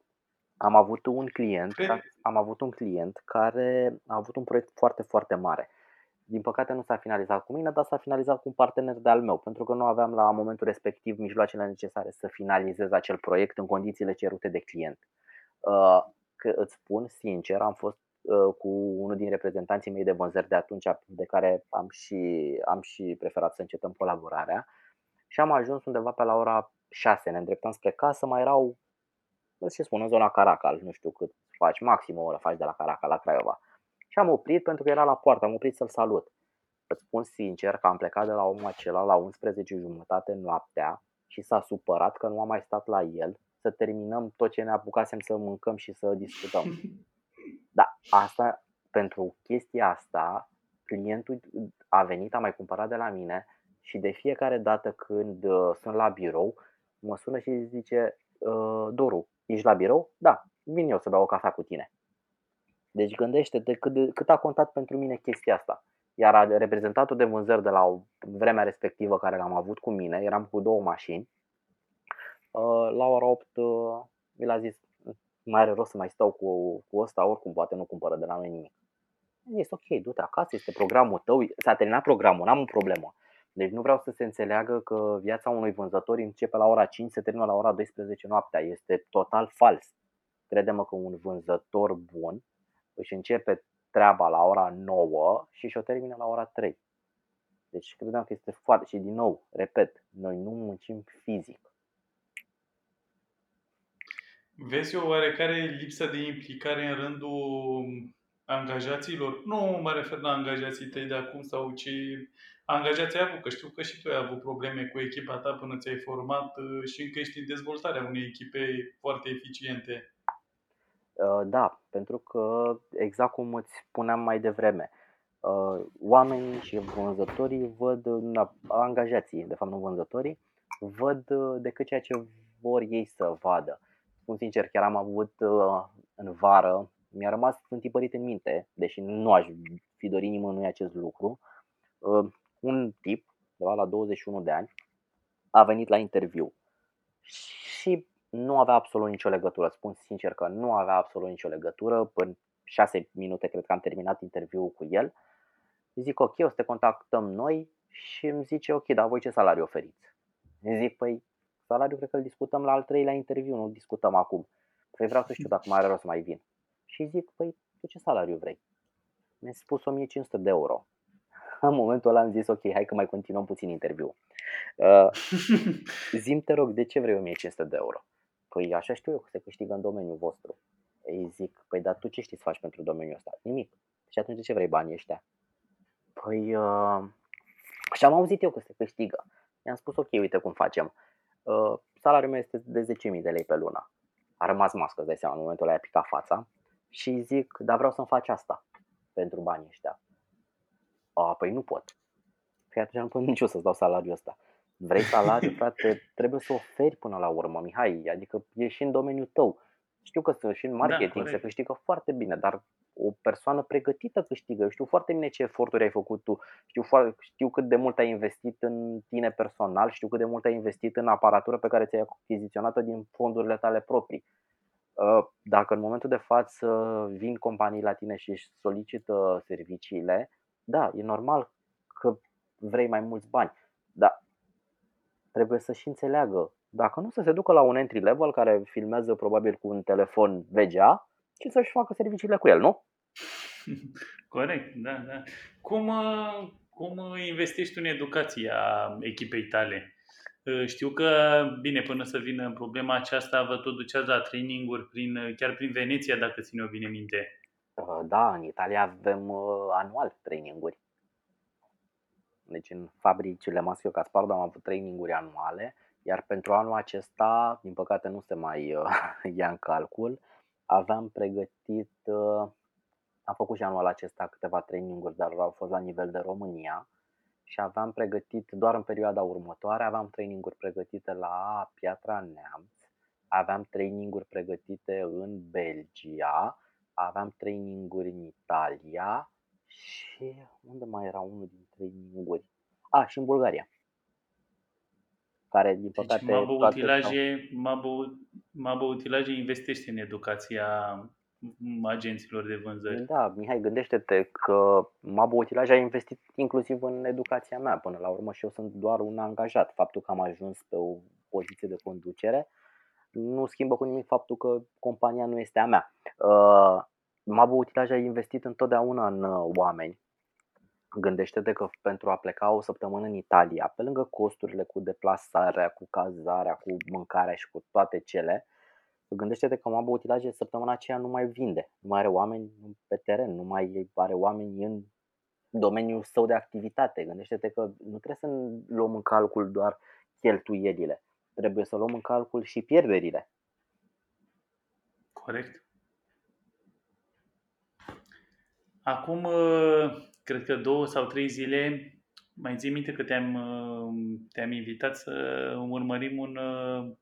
Am avut un client, am avut un client care a avut un proiect foarte, foarte mare. Din păcate nu s-a finalizat cu mine, dar s-a finalizat cu un partener de al meu, pentru că nu aveam la momentul respectiv mijloacele necesare să finalizez acel proiect în condițiile cerute de client. Uh, că îți spun sincer, am fost uh, cu unul din reprezentanții mei de vânzări de atunci, de care am și, am și preferat să încetăm colaborarea și am ajuns undeva pe la ora 6, ne îndreptam spre casă, mai erau ce spun, în zona Caracal, nu știu cât faci, maxim o oră faci de la Caracal la Craiova. Și am oprit pentru că era la poartă, am oprit să-l salut. Îți spun sincer că am plecat de la omul acela la 11 jumătate noaptea și s-a supărat că nu am mai stat la el să terminăm tot ce ne apucasem să mâncăm și să discutăm. Da, asta, pentru chestia asta, clientul a venit, a mai cumpărat de la mine și de fiecare dată când uh, sunt la birou, mă sună și zice, uh, Doru, Ești la birou? Da, vin eu să beau o cafea cu tine. Deci gândește-te cât, de, cât a contat pentru mine chestia asta. Iar reprezentantul de vânzări de la vremea respectivă care l-am avut cu mine, eram cu două mașini, uh, la ora 8 uh, mi l-a zis, mai are rost să mai stau cu, cu ăsta, oricum poate nu cumpără de la noi nimic. Este ok, du-te acasă, este programul tău, s-a terminat programul, n-am o problemă. Deci nu vreau să se înțeleagă că viața unui vânzător începe la ora 5, se termină la ora 12 noaptea. Este total fals. Credem că un vânzător bun își începe treaba la ora 9 și și-o termină la ora 3. Deci credem că este foarte... Și din nou, repet, noi nu muncim fizic. Vezi o oarecare lipsă de implicare în rândul angajaților? Nu mă refer la angajații tăi de acum sau ce angajații ai avut, că știu că și tu ai avut probleme cu echipa ta până ți-ai format uh, și încă ești în dezvoltarea unei echipe foarte eficiente. Uh, da, pentru că exact cum îți spuneam mai devreme, uh, oamenii și vânzătorii văd, angajații, de fapt nu vânzătorii, văd decât ceea ce vor ei să vadă. Spun sincer, chiar am avut în vară, mi-a rămas întipărit în minte, deși nu aș fi dorit nimănui acest lucru, un tip, de la 21 de ani, a venit la interviu și nu avea absolut nicio legătură. Spun sincer că nu avea absolut nicio legătură. Până 6 minute cred că am terminat interviul cu el. Zic ok, o să te contactăm noi și îmi zice ok, dar voi ce salariu oferiți? Zic păi salariu cred că îl discutăm la al treilea interviu, nu discutăm acum. Păi vreau să știu dacă mai are rost să mai vin. Și zic, păi tu ce salariu vrei? Mi-a spus 1500 de euro. În momentul ăla am zis, ok, hai că mai continuăm puțin interviu. Uh, zim te rog, de ce vrei 1500 de euro? Păi așa știu eu că se câștigă în domeniul vostru. Ei zic, păi dar tu ce știi să faci pentru domeniul ăsta? Nimic. Și atunci de ce vrei banii ăștia? Păi, uh, și am auzit eu că se câștigă. I-am spus, ok, uite cum facem. Uh, salariul meu este de 10.000 de lei pe lună. A rămas mască, îți dai seama, în momentul ăla a picat fața. Și zic, dar vreau să-mi faci asta pentru banii ăștia. A, păi nu pot. Păi atunci nu pot nici eu să-ți dau salariul ăsta. Vrei salariu, frate, trebuie să oferi până la urmă, Mihai, adică e și în domeniul tău. Știu că și în marketing da, se câștigă foarte bine, dar o persoană pregătită câștigă. Eu știu foarte bine ce eforturi ai făcut tu, știu, foarte, știu cât de mult ai investit în tine personal, știu cât de mult ai investit în aparatură pe care ți-ai achiziționat-o din fondurile tale proprii. Uh, dacă în momentul de față vin companii la tine și își solicită serviciile, da, e normal că vrei mai mulți bani, dar trebuie să și înțeleagă. Dacă nu, să se ducă la un entry level care filmează probabil cu un telefon VGA și să-și facă serviciile cu el, nu? Corect, da, da. Cum, uh, cum investești în educația echipei tale? Uh, știu că, bine, până să vină problema aceasta, vă tot duceați la traininguri prin, chiar prin Veneția, dacă ține o bine minte. Uh, da, în Italia avem anual traininguri. Deci în fabricile Maschio Caspardo am avut traininguri anuale, iar pentru anul acesta, din păcate nu se mai ia în calcul, aveam pregătit, uh, am făcut și anul acesta câteva traininguri, dar au fost la nivel de România. Și aveam pregătit doar în perioada următoare, aveam traininguri pregătite la Piatra Neamț, aveam traininguri pregătite în Belgia, aveam traininguri în Italia și unde mai era unul din traininguri? A, ah, și în Bulgaria care din deci, păcate... Deci Mabo Utilaje, Mabo, Mabo Utilaje investește în educația agenților de vânzări. Da, Mihai, gândește-te că Mabo Utilaje a investit inclusiv în educația mea până la urmă și eu sunt doar un angajat. Faptul că am ajuns pe o poziție de conducere nu schimbă cu nimic faptul că compania nu este a mea. Uh, Mabo Utilaje a investit întotdeauna în uh, oameni Gândește-te că pentru a pleca o săptămână în Italia, pe lângă costurile cu deplasarea, cu cazarea, cu mâncarea și cu toate cele, gândește-te că Mabo Utilaje săptămâna aceea nu mai vinde, nu mai are oameni pe teren, nu mai are oameni în domeniul său de activitate. Gândește-te că nu trebuie să luăm în calcul doar cheltuielile, trebuie să luăm în calcul și pierderile. Corect. Acum uh, cred că două sau trei zile, mai ții minte că te-am, te-am invitat să urmărim un uh,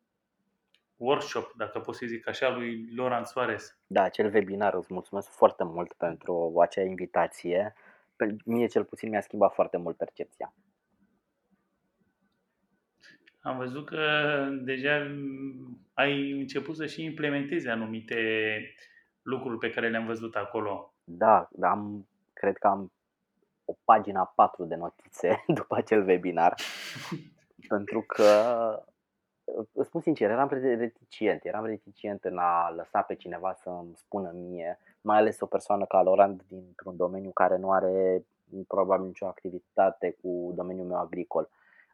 workshop, dacă pot să zic așa, lui Loran Soares. Da, acel webinar, îți mulțumesc foarte mult pentru acea invitație. Pe mie cel puțin mi-a schimbat foarte mult percepția. Am văzut că deja ai început să și implementezi anumite lucruri pe care le-am văzut acolo. Da, am, cred că am o pagina 4 de notițe după acel webinar, pentru că, îți spun sincer, eram reticent, eram reticent în a lăsa pe cineva să îmi spună mie, mai ales o persoană ca Laurent dintr-un domeniu care nu are probabil nicio activitate cu domeniul meu agricol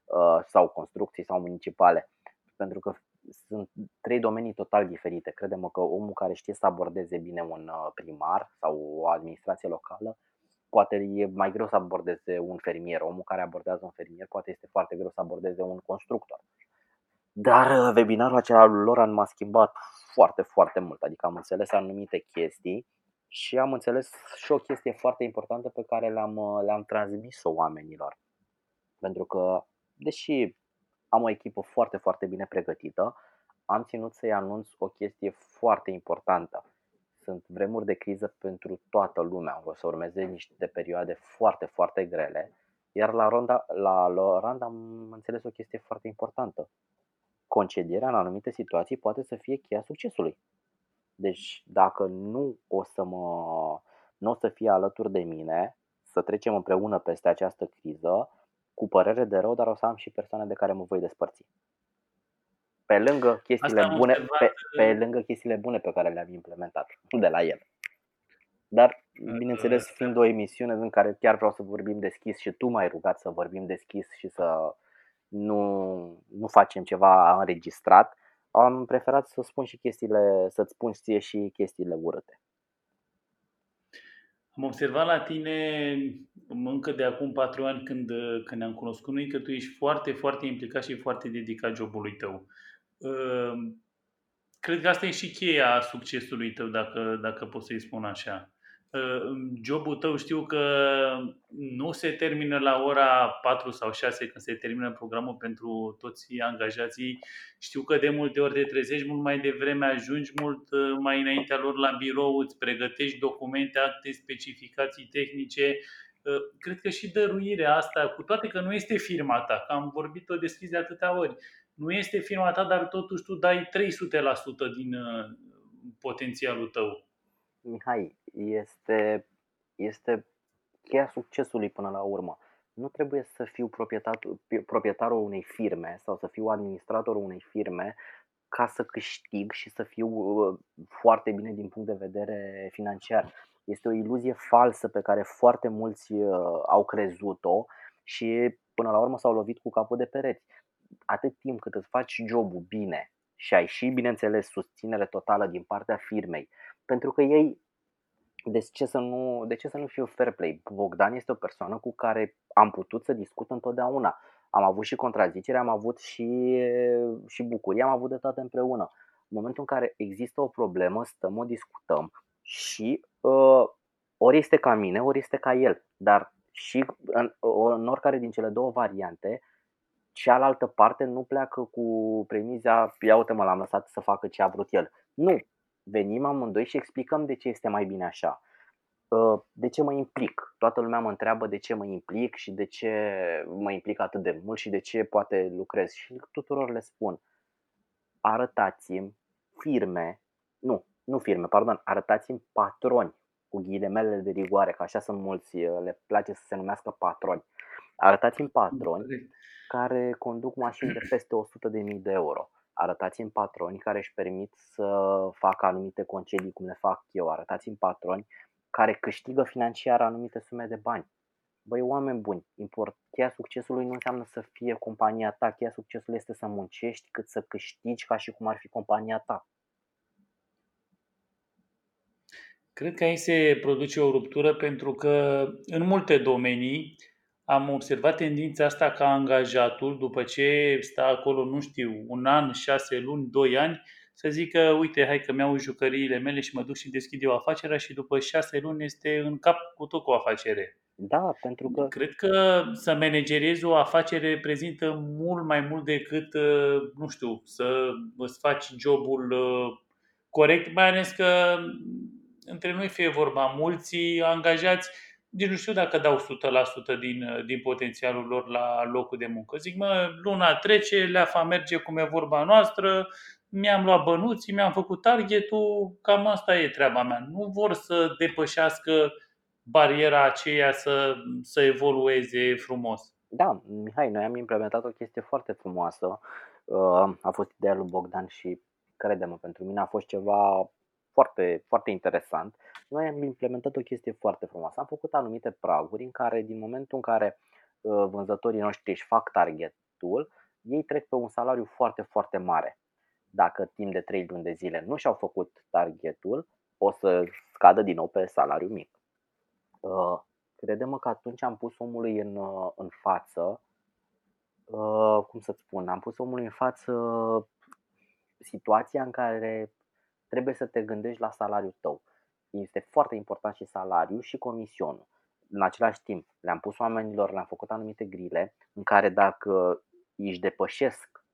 uh, sau construcții sau municipale, pentru că sunt trei domenii total diferite. Credem că omul care știe să abordeze bine un uh, primar sau o administrație locală poate e mai greu să abordeze un fermier, omul care abordează un fermier, poate este foarte greu să abordeze un constructor. Dar uh, webinarul acela lor m-a schimbat foarte, foarte mult, adică am înțeles anumite chestii și am înțeles și o chestie foarte importantă pe care le-am, uh, le-am transmis-o oamenilor. Pentru că, deși am o echipă foarte, foarte bine pregătită, am ținut să-i anunț o chestie foarte importantă sunt vremuri de criză pentru toată lumea. O să urmeze niște perioade foarte, foarte grele. Iar la, Ronda, la Lorand am înțeles o chestie foarte importantă. Concedierea în anumite situații poate să fie cheia succesului. Deci dacă nu o să mă nu o să fie alături de mine, să trecem împreună peste această criză, cu părere de rău, dar o să am și persoane de care mă voi despărți. Pe lângă chestiile Asta am bune, observat, pe, pe uh, lângă chestiile bune pe care le-am implementat, nu de la el. Dar, bineînțeles, fiind o emisiune în care chiar vreau să vorbim deschis și tu m-ai rugat să vorbim deschis și să nu, nu facem ceva înregistrat, am preferat să spun și chestiile, să-ți spun ție și chestiile urâte. Am observat la tine încă de acum patru ani când, când ne-am cunoscut noi că tu ești foarte, foarte implicat și foarte dedicat jobului tău. Ehm, cred că asta e și cheia succesului tău, dacă, dacă pot să-i spun așa. Ehm, jobul tău știu că nu se termină la ora 4 sau 6 când se termină programul pentru toți angajații. Știu că de multe ori te trezești mult mai devreme, ajungi mult uh, mai înaintea lor la birou, îți pregătești documente, acte, specificații tehnice. Uh, cred că și dăruirea asta, cu toate că nu este firma ta, că am vorbit-o deschis de atâtea ori, nu este firma ta, dar totuși tu dai 300% din uh, potențialul tău. Mihai, este, este cheia succesului până la urmă. Nu trebuie să fiu proprietarul, proprietarul unei firme sau să fiu administratorul unei firme ca să câștig și să fiu uh, foarte bine din punct de vedere financiar. Este o iluzie falsă pe care foarte mulți uh, au crezut-o și până la urmă s-au lovit cu capul de pereți. Atât timp cât îți faci jobul bine și ai și, bineînțeles, susținere totală din partea firmei, pentru că ei de ce, să nu, de ce să nu fiu fair play? Bogdan este o persoană cu care am putut să discut întotdeauna. Am avut și contrazicere, am avut și, și bucurie, am avut de toate împreună. În momentul în care există o problemă, stăm, o discutăm și uh, ori este ca mine, ori este ca el. Dar și în, în oricare din cele două variante, cealaltă parte nu pleacă cu premiza, ia uite mă, l-am lăsat să facă ce a vrut el. Nu, venim amândoi și explicăm de ce este mai bine așa. Uh, de ce mă implic? Toată lumea mă întreabă de ce mă implic și de ce mă implic atât de mult și de ce poate lucrez. Și tuturor le spun, arătați-mi firme, nu, nu firme, pardon, arătați-mi patroni cu ghilimele de rigoare, că așa sunt mulți, uh, le place să se numească patroni. Arătați-mi patroni care conduc mașini de peste 100.000 de euro arătați-mi patroni care își permit să facă anumite concedii cum le fac eu, arătați-mi patroni care câștigă financiar anumite sume de bani. Băi, oameni buni, import, cheia succesului nu înseamnă să fie compania ta, cheia succesului este să muncești cât să câștigi ca și cum ar fi compania ta. Cred că aici se produce o ruptură pentru că în multe domenii am observat tendința asta ca angajatul, după ce stă acolo, nu știu, un an, șase luni, doi ani, să zică, uite, hai că mi-au jucăriile mele și mă duc și deschid eu afacerea și după șase luni este în cap cu tot cu o afacere. Da, pentru că... Cred că să manageriezi o afacere reprezintă mult mai mult decât, uh, nu știu, să îți faci jobul uh, corect, mai ales că între noi fie vorba, mulți angajați nici nu știu dacă dau 100% din, din potențialul lor la locul de muncă. Zic, mă, luna trece, leafa merge cum e vorba noastră, mi-am luat bănuții, mi-am făcut targetul, cam asta e treaba mea. Nu vor să depășească bariera aceea să, să evolueze frumos. Da, Mihai, noi am implementat o chestie foarte frumoasă. Uh, a fost ideea lui Bogdan și, crede-mă, pentru mine a fost ceva foarte, foarte interesant. Noi am implementat o chestie foarte frumoasă. Am făcut anumite praguri în care, din momentul în care uh, vânzătorii noștri își fac targetul, ei trec pe un salariu foarte, foarte mare. Dacă timp de 3 luni de zile nu și-au făcut targetul, o să scadă din nou pe salariu mic. Uh, credem că atunci am pus omului în, uh, în față, cum să-ți spun, am pus omului în față situația în care trebuie să te gândești la salariul tău. Este foarte important și salariul și comisionul. În același timp, le-am pus oamenilor, le-am făcut anumite grile în care dacă își depășesc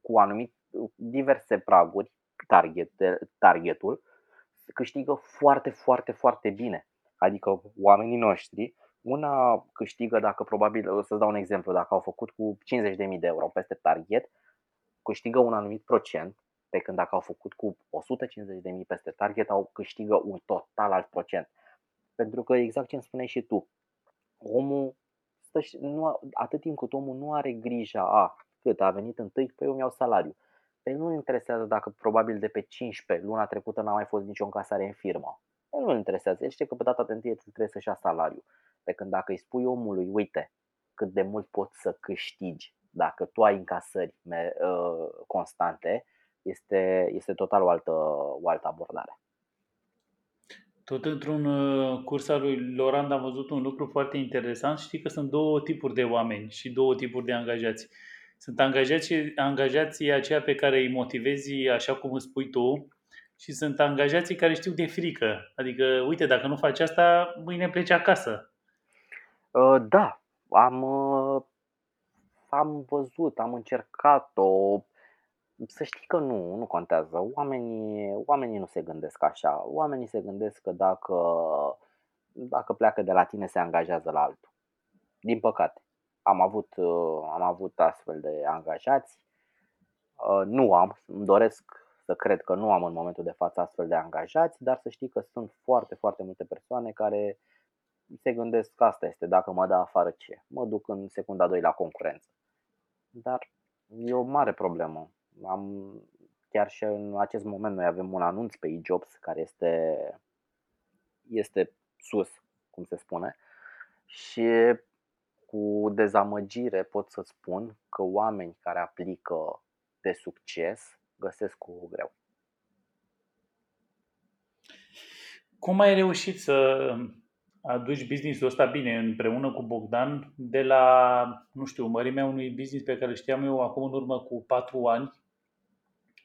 cu anumite diverse praguri target, targetul, câștigă foarte, foarte, foarte bine. Adică oamenii noștri, una câștigă dacă probabil, să dau un exemplu, dacă au făcut cu 50.000 de euro peste target, câștigă un anumit procent pe când dacă au făcut cu 150.000 peste target, au câștigă un total alt procent. Pentru că exact ce îmi spuneai și tu, omul stă și, nu, atât timp cât omul nu are grija a cât a venit întâi, păi eu mi-au salariu. Pe nu interesează dacă probabil de pe 15 luna trecută n-a mai fost nicio încasare în firmă. Pe nu interesează. El știe că pe data de întâi trebuie să-și ia salariu. Pe când dacă îi spui omului, uite, cât de mult poți să câștigi dacă tu ai încasări uh, constante, este, este total o altă, o altă abordare. Tot într-un uh, curs al lui Lorand am văzut un lucru foarte interesant. Știi că sunt două tipuri de oameni și două tipuri de angajați. Sunt angajații, angajații aceia pe care îi motivezi așa cum îți spui tu și sunt angajații care știu de frică. Adică, uite, dacă nu faci asta, mâine pleci acasă. Uh, da, am, uh, am văzut, am încercat-o. Să știi că nu, nu contează. Oamenii, oamenii nu se gândesc așa. Oamenii se gândesc că dacă, dacă pleacă de la tine, se angajează la altul. Din păcate. Am avut, uh, am avut astfel de angajați. Uh, nu am, îmi doresc să cred că nu am în momentul de față astfel de angajați, dar să știi că sunt foarte, foarte multe persoane care se gândesc că asta este, dacă mă dă afară ce? Mă duc în secunda 2 la concurență. Dar e o mare problemă. Am, chiar și în acest moment noi avem un anunț pe eJobs care este, este sus, cum se spune, și cu dezamăgire pot să spun că oameni care aplică de succes găsesc cu greu. Cum ai reușit să aduci businessul ăsta bine împreună cu Bogdan de la, nu știu, mărimea unui business pe care știam eu acum în urmă cu patru ani.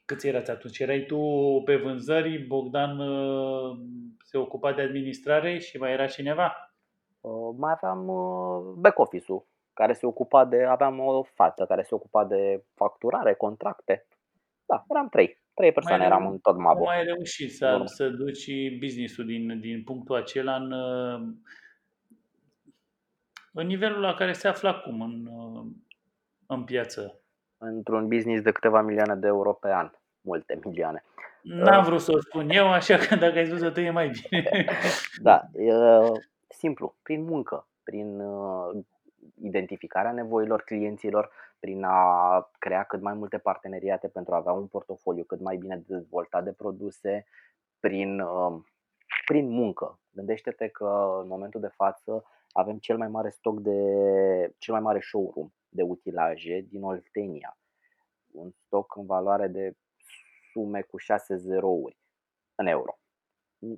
Câți erați atunci? Erai tu pe vânzări, Bogdan uh, se ocupa de administrare și mai era cineva? Uh, mai aveam uh, back office-ul care se ocupa de, aveam o fată care se ocupa de facturare, contracte. Da, eram trei. Trei persoane mai eram în tot Mabo. Cum ai reușit să, să duci business-ul din, din punctul acela în, în nivelul la care se află acum în, în piață? Într-un business de câteva milioane de euro pe an. Multe milioane. N-am vrut să o spun eu, așa că dacă ai spus-o tu e mai bine. da, e simplu, prin muncă, prin identificarea nevoilor clienților, prin a crea cât mai multe parteneriate pentru a avea un portofoliu cât mai bine dezvoltat de produse, prin, um, prin muncă. Gândește-te că în momentul de față avem cel mai mare stoc de cel mai mare showroom de utilaje din Oltenia. Un stoc în valoare de sume cu 6 zerouri în euro.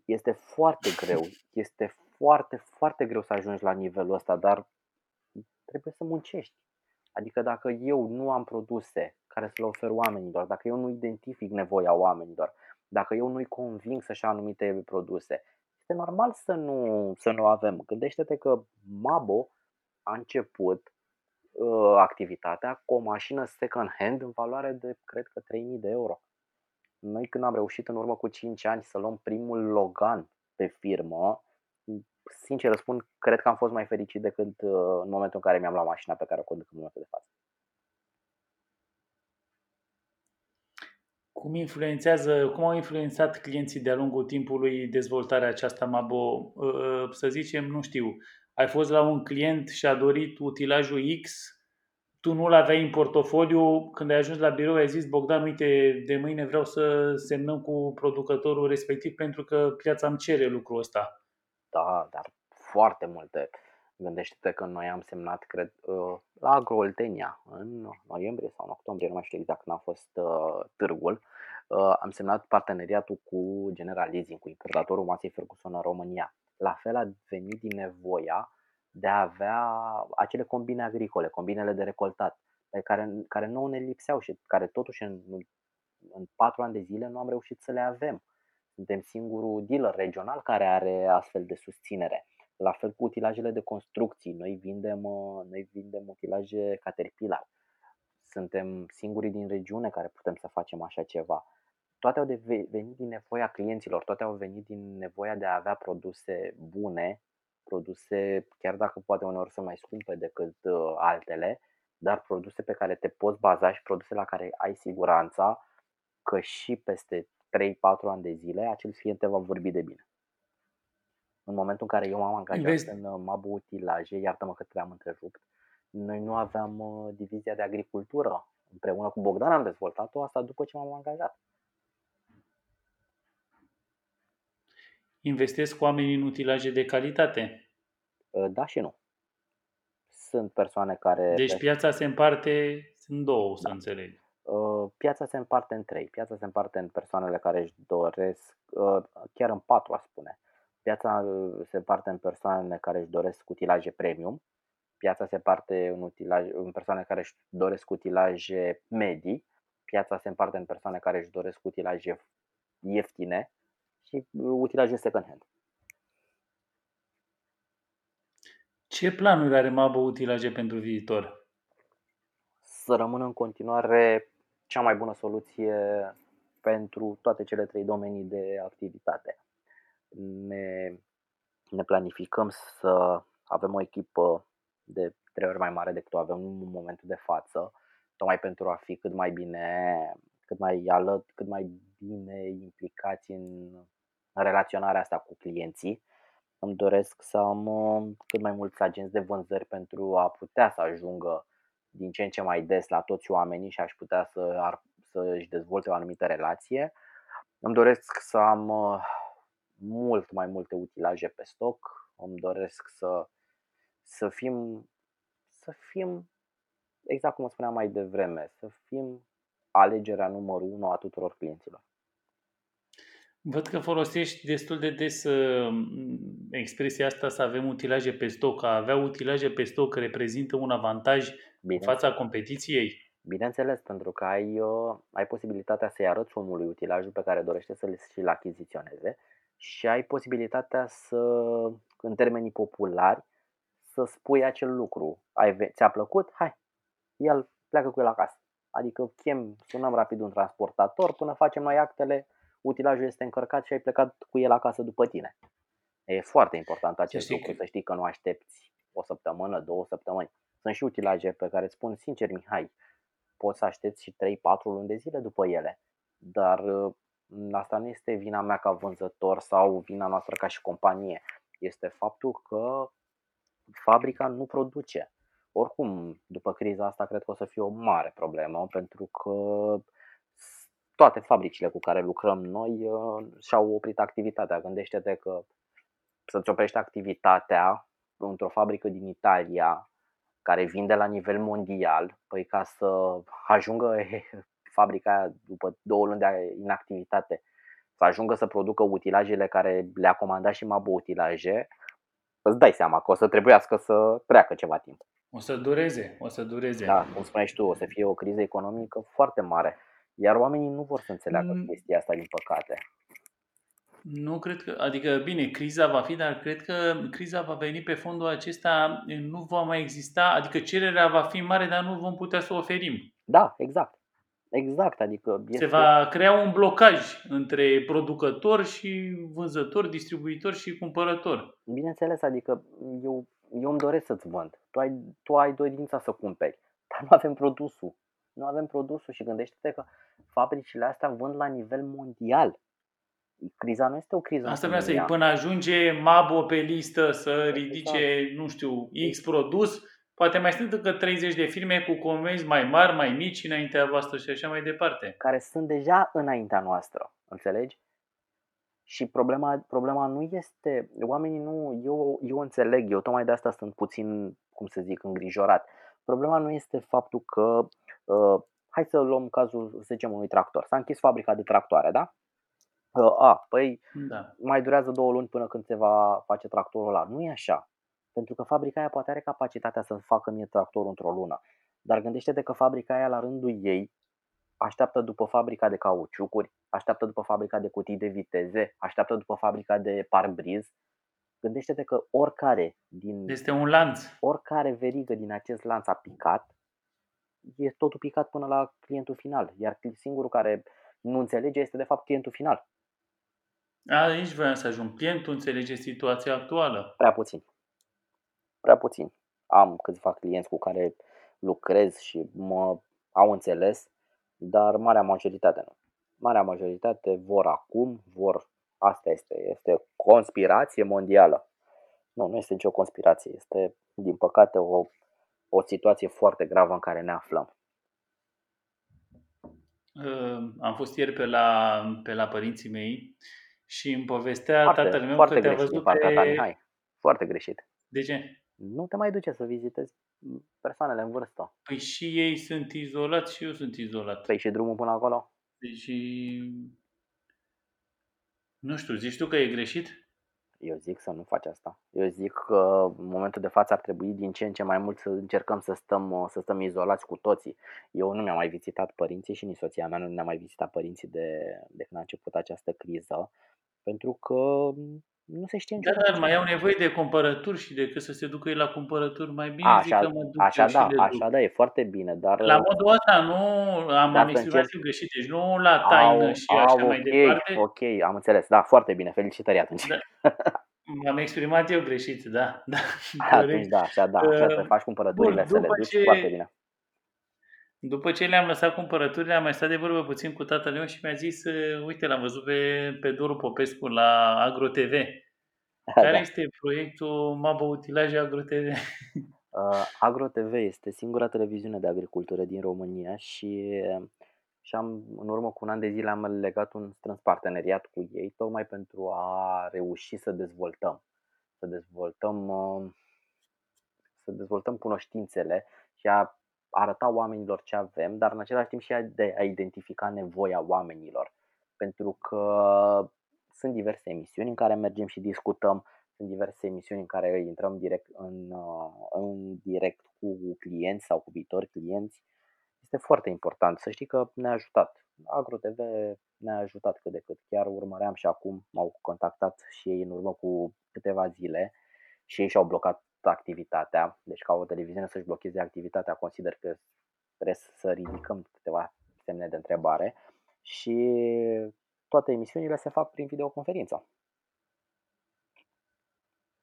Este foarte greu, este foarte, foarte greu să ajungi la nivelul ăsta, dar trebuie să muncești. Adică dacă eu nu am produse care să le ofer oamenilor, dacă eu nu identific nevoia oamenilor, dacă eu nu-i conving să-și anumite produse, este normal să nu, să nu avem. Gândește-te că Mabo a început uh, activitatea cu o mașină second hand în valoare de, cred că, 3000 de euro. Noi când am reușit în urmă cu 5 ani să luăm primul Logan pe firmă, sincer răspund, cred că am fost mai fericit decât uh, în momentul în care mi-am luat mașina pe care o conduc în momentul de față. Cum influențează, cum au influențat clienții de-a lungul timpului dezvoltarea aceasta Mabo? Uh, uh, să zicem, nu știu, ai fost la un client și a dorit utilajul X, tu nu-l aveai în portofoliu, când ai ajuns la birou ai zis, Bogdan, uite, de mâine vreau să semnăm cu producătorul respectiv pentru că piața îmi cere lucrul ăsta da, dar foarte multe. Gândește-te că noi am semnat, cred, uh, la Agrooltenia în noiembrie sau în octombrie, nu mai știu exact când a fost uh, târgul. Uh, am semnat parteneriatul cu General Leasing, cu importatorul masei Ferguson în România. La fel a venit din nevoia de a avea acele combine agricole, combinele de recoltat, pe care, care nu ne lipseau și care totuși în, în patru ani de zile nu am reușit să le avem. Suntem singurul dealer regional care are astfel de susținere. La fel cu utilajele de construcții. Noi vindem, uh, noi vindem utilaje Caterpillar. Suntem singurii din regiune care putem să facem așa ceva. Toate au venit din nevoia clienților, toate au venit din nevoia de a avea produse bune, produse, chiar dacă poate uneori sunt mai scumpe decât uh, altele, dar produse pe care te poți baza și produse la care ai siguranța că și peste 3-4 ani de zile, acel client te va vorbi de bine. În momentul în care eu m-am angajat Vezi? în uh, Mabu Utilaje, iartă-mă că te-am întrerupt, noi nu aveam uh, divizia de agricultură Împreună cu Bogdan am dezvoltat-o asta după ce m-am angajat. Investesc oamenii în utilaje de calitate? Uh, da și nu. Sunt persoane care... Deci piața se împarte în două, da. să înțeleg. Uh, piața se împarte în trei. Piața se împarte în persoanele care își doresc, uh, chiar în patru, aș spune. Piața se împarte în persoanele care își doresc utilaje premium. Piața se împarte în, utilaje, în persoane care își doresc utilaje medii. Piața se împarte în persoane care își doresc utilaje ieftine și utilaje second hand. Ce planuri are Mabo Utilaje pentru viitor? Să rămână în continuare cea mai bună soluție pentru toate cele trei domenii de activitate. Ne, ne planificăm să avem o echipă de trei ori mai mare decât o avem în momentul de față, tocmai pentru a fi cât mai bine, cât mai alăt, cât mai bine implicați în relaționarea asta cu clienții. Îmi doresc să am uh, cât mai mulți agenți de vânzări pentru a putea să ajungă din ce în ce mai des la toți oamenii și aș putea să, ar, să își dezvolte o anumită relație. Îmi doresc să am uh, mult mai multe utilaje pe stoc. Îmi doresc să, să fim să fim exact cum spuneam mai devreme, să fim alegerea numărul unu a tuturor clienților. Văd că folosești destul de des uh, expresia asta să avem utilaje pe stoc. A avea utilaje pe stoc reprezintă un avantaj Bine. în fața competiției? Bineînțeles, pentru că ai, uh, ai posibilitatea să-i arăți omului utilajul pe care dorește să-l și-l achiziționeze și ai posibilitatea să, în termenii populari, să spui acel lucru. Ai, ți-a plăcut? Hai, el pleacă cu el acasă. Adică chem, sunăm rapid un transportator până facem noi actele utilajul este încărcat și ai plecat cu el acasă după tine. E foarte important acest lucru, să știi că nu aștepți o săptămână, două săptămâni. Sunt și utilaje pe care spun sincer, Mihai, poți să aștepți și 3-4 luni de zile după ele. Dar uh, asta nu este vina mea ca vânzător sau vina noastră ca și companie. Este faptul că fabrica nu produce. Oricum, după criza asta, cred că o să fie o mare problemă, pentru că toate fabricile cu care lucrăm noi uh, și-au oprit activitatea. Gândește-te că să-ți oprești activitatea într-o fabrică din Italia care vinde la nivel mondial, păi ca să ajungă fabrica aia după două luni de inactivitate să ajungă să producă utilajele care le-a comandat și Mabo Utilaje, îți dai seama că o să trebuiască să treacă ceva timp. O să dureze, o să dureze. Da, cum spuneai și tu, o să fie o criză economică foarte mare. Iar oamenii nu vor să înțeleagă mm. chestia asta, din păcate. Nu cred că, adică bine, criza va fi, dar cred că criza va veni pe fondul acesta, nu va mai exista, adică cererea va fi mare, dar nu vom putea să o oferim. Da, exact. Exact, adică este... Se va crea un blocaj între producător și vânzător, distribuitor și cumpărător. Bineînțeles, adică eu, eu îmi doresc să-ți vând. Tu ai, tu ai dorința să cumperi, dar nu avem produsul nu avem produsul și gândește-te că fabricile astea vând la nivel mondial. Criza nu este o criză. Asta vreau să zic, până ajunge Mabo pe listă să ridice, exact. nu știu, X produs, poate mai sunt încă 30 de firme cu comenzi mai mari, mai mici înaintea voastră și așa mai departe. Care sunt deja înaintea noastră, înțelegi? Și problema, problema nu este, oamenii nu, eu, eu înțeleg, eu tocmai de asta sunt puțin, cum să zic, îngrijorat. Problema nu este faptul că Uh, hai să luăm cazul, să zicem, unui tractor. S-a închis fabrica de tractoare, da? Uh, a, păi da. mai durează două luni până când se va face tractorul ăla. Nu e așa. Pentru că fabrica aia poate are capacitatea să facă mie tractorul într-o lună. Dar gândește-te că fabrica aia la rândul ei așteaptă după fabrica de cauciucuri, așteaptă după fabrica de cutii de viteze, așteaptă după fabrica de parbriz. Gândește-te că oricare din este un lanț. Oricare verigă din acest lanț a picat e totul picat până la clientul final. Iar singurul care nu înțelege este de fapt clientul final. Aici vreau să ajung. Clientul înțelege situația actuală. Prea puțin. Prea puțin. Am câțiva clienți cu care lucrez și mă au înțeles, dar marea majoritate nu. Marea majoritate vor acum, vor Asta este, este conspirație mondială. Nu, nu este nicio conspirație, este din păcate o o situație foarte gravă în care ne aflăm. Uh, am fost ieri pe la, pe la părinții mei și îmi povestea Foarte, tatăl meu foarte că te-a greșit din văzut partea ta, pe... Mihai. Foarte greșit. De ce? Nu te mai duce să vizitezi persoanele în vârstă. Păi și ei sunt izolați și eu sunt izolat. Păi și drumul până acolo? Deci, nu știu, zici tu că e greșit? Eu zic să nu faci asta. Eu zic că în momentul de față ar trebui din ce în ce mai mult să încercăm să stăm, să stăm izolați cu toții. Eu nu mi-am mai vizitat părinții și nici soția mea nu ne-a mai vizitat părinții de, de când a început această criză, pentru că nu se știe Da, niciodată. dar mai au nevoie de cumpărături și decât să se ducă ei la cumpărături, mai bine zic Așa, că mă duc așa eu și da, le duc. așa da, e foarte bine, dar La modul ăsta nu am, Dar am să exprimat încerci- eu greșit, deci nu la taină au, și așa au, mai ok, departe. ok, am înțeles, da, foarte bine, felicitări atunci. Da. M-am exprimat eu greșit, da, da, Atunci corect. da, așa da, așa să Uh, faci cumpărăturile, Bun, să le după duci, ce, foarte bine. După ce le-am lăsat cumpărăturile, am mai stat de vorbă puțin cu tatăl meu și mi-a zis, uh, uite, l-am văzut pe, pe Doru Popescu la AgroTV. Care Da. este proiectul Mabă Utilaje AgroTV? Uh, AgroTV este singura televiziune de agricultură din România și, și am, în urmă cu un an de zile am legat un strâns parteneriat cu ei tocmai pentru a reuși să dezvoltăm, să dezvoltăm, uh, să dezvoltăm cunoștințele și a arăta oamenilor ce avem, dar în același timp și a, de a identifica nevoia oamenilor. Pentru că sunt diverse emisiuni în care mergem și discutăm, sunt diverse emisiuni în care intrăm direct în, uh, în direct cu clienți sau cu viitori clienți. Este foarte important să știi că ne-a ajutat. AgroTV ne-a ajutat cât de cât. Chiar urmăream și acum, m-au contactat și ei în urmă cu câteva zile și ei și-au blocat activitatea. Deci ca o televiziune să-și blocheze activitatea, consider că trebuie să ridicăm câteva semne de întrebare și toate emisiunile se fac prin videoconferință.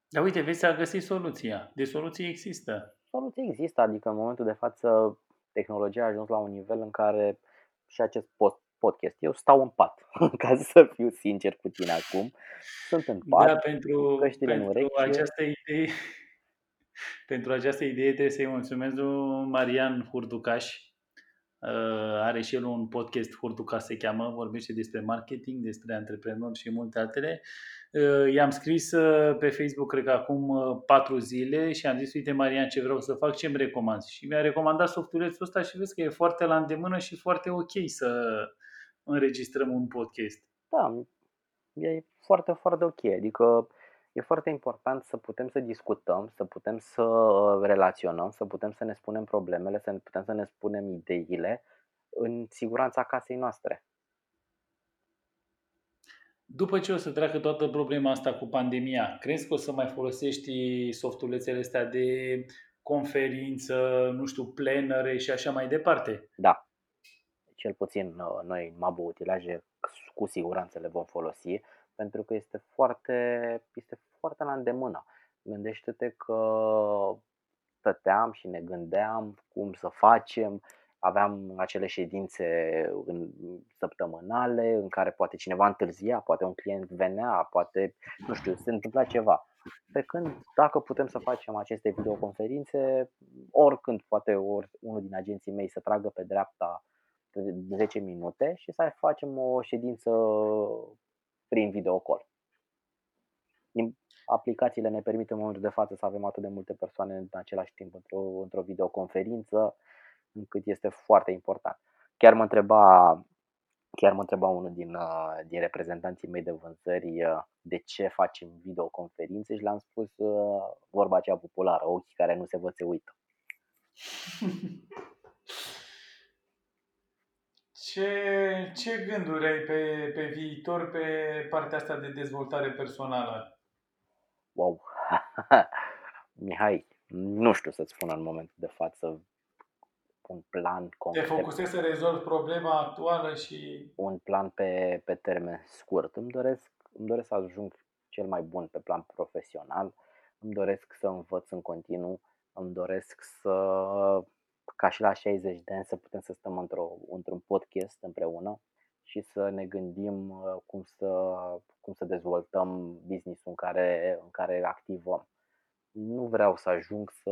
Dar uite, vezi, s-a găsit soluția. De soluție există. Soluția există, adică în momentul de față tehnologia a ajuns la un nivel în care și acest post podcast. Eu stau în pat, ca să fiu sincer cu tine acum. Sunt în pat, Da, pentru, căștile în pentru urechi și această idee, pentru această idee trebuie să-i mulțumesc lui Marian Hurducaș. Uh, are și el un podcast, Hurducaș se cheamă, vorbește despre marketing, despre antreprenori și multe altele. Uh, i-am scris uh, pe Facebook, cred că acum uh, patru zile și am zis, uite Marian, ce vreau să fac, ce îmi recomanzi? Și mi-a recomandat softulețul ăsta și vezi că e foarte la îndemână și foarte ok să înregistrăm un podcast. da, e foarte, foarte ok. Adică e foarte important să putem să discutăm, să putem să uh, relaționăm, să putem să ne spunem problemele, să putem să ne spunem ideile în siguranța casei noastre. După ce o să treacă toată problema asta cu pandemia, crezi că o să mai folosești softulețele astea de conferință, nu știu, plenare și așa mai departe? Da, cel puțin uh, noi în Mabu Utilaje cu siguranță le vom folosi pentru că este foarte, este foarte la îndemână. Gândește-te că stăteam și ne gândeam cum să facem, aveam acele ședințe în săptămânale în care poate cineva întârzia, poate un client venea, poate, nu știu, se întâmpla ceva. Pe când dacă putem să facem aceste videoconferințe, oricând poate ori unul din agenții mei să tragă pe dreapta 10 minute și să facem o ședință prin videocall. Din aplicațiile ne permit în momentul de față să avem atât de multe persoane în același timp într-o, într-o videoconferință, încât este foarte important. Chiar mă întreba, chiar mă întreba unul din, uh, din reprezentanții mei de vânzări uh, de ce facem videoconferințe și le-am spus uh, vorba aceea populară, ochii care nu se văd se uită. Ce, ce gânduri ai pe, pe viitor pe partea asta de dezvoltare personală? Wow! Mihai, nu știu să-ți spun în momentul de față un plan Te concret, focusezi să rezolvi problema actuală și un plan pe, pe termen scurt. Îmi doresc, îmi doresc să ajung cel mai bun pe plan profesional, îmi doresc să învăț în continuu, îmi doresc să, ca și la 60 de ani, să putem să stăm într-o, într-un podcast împreună și să ne gândim uh, cum să, cum să dezvoltăm business-ul în care, în care activăm. Nu vreau să ajung să,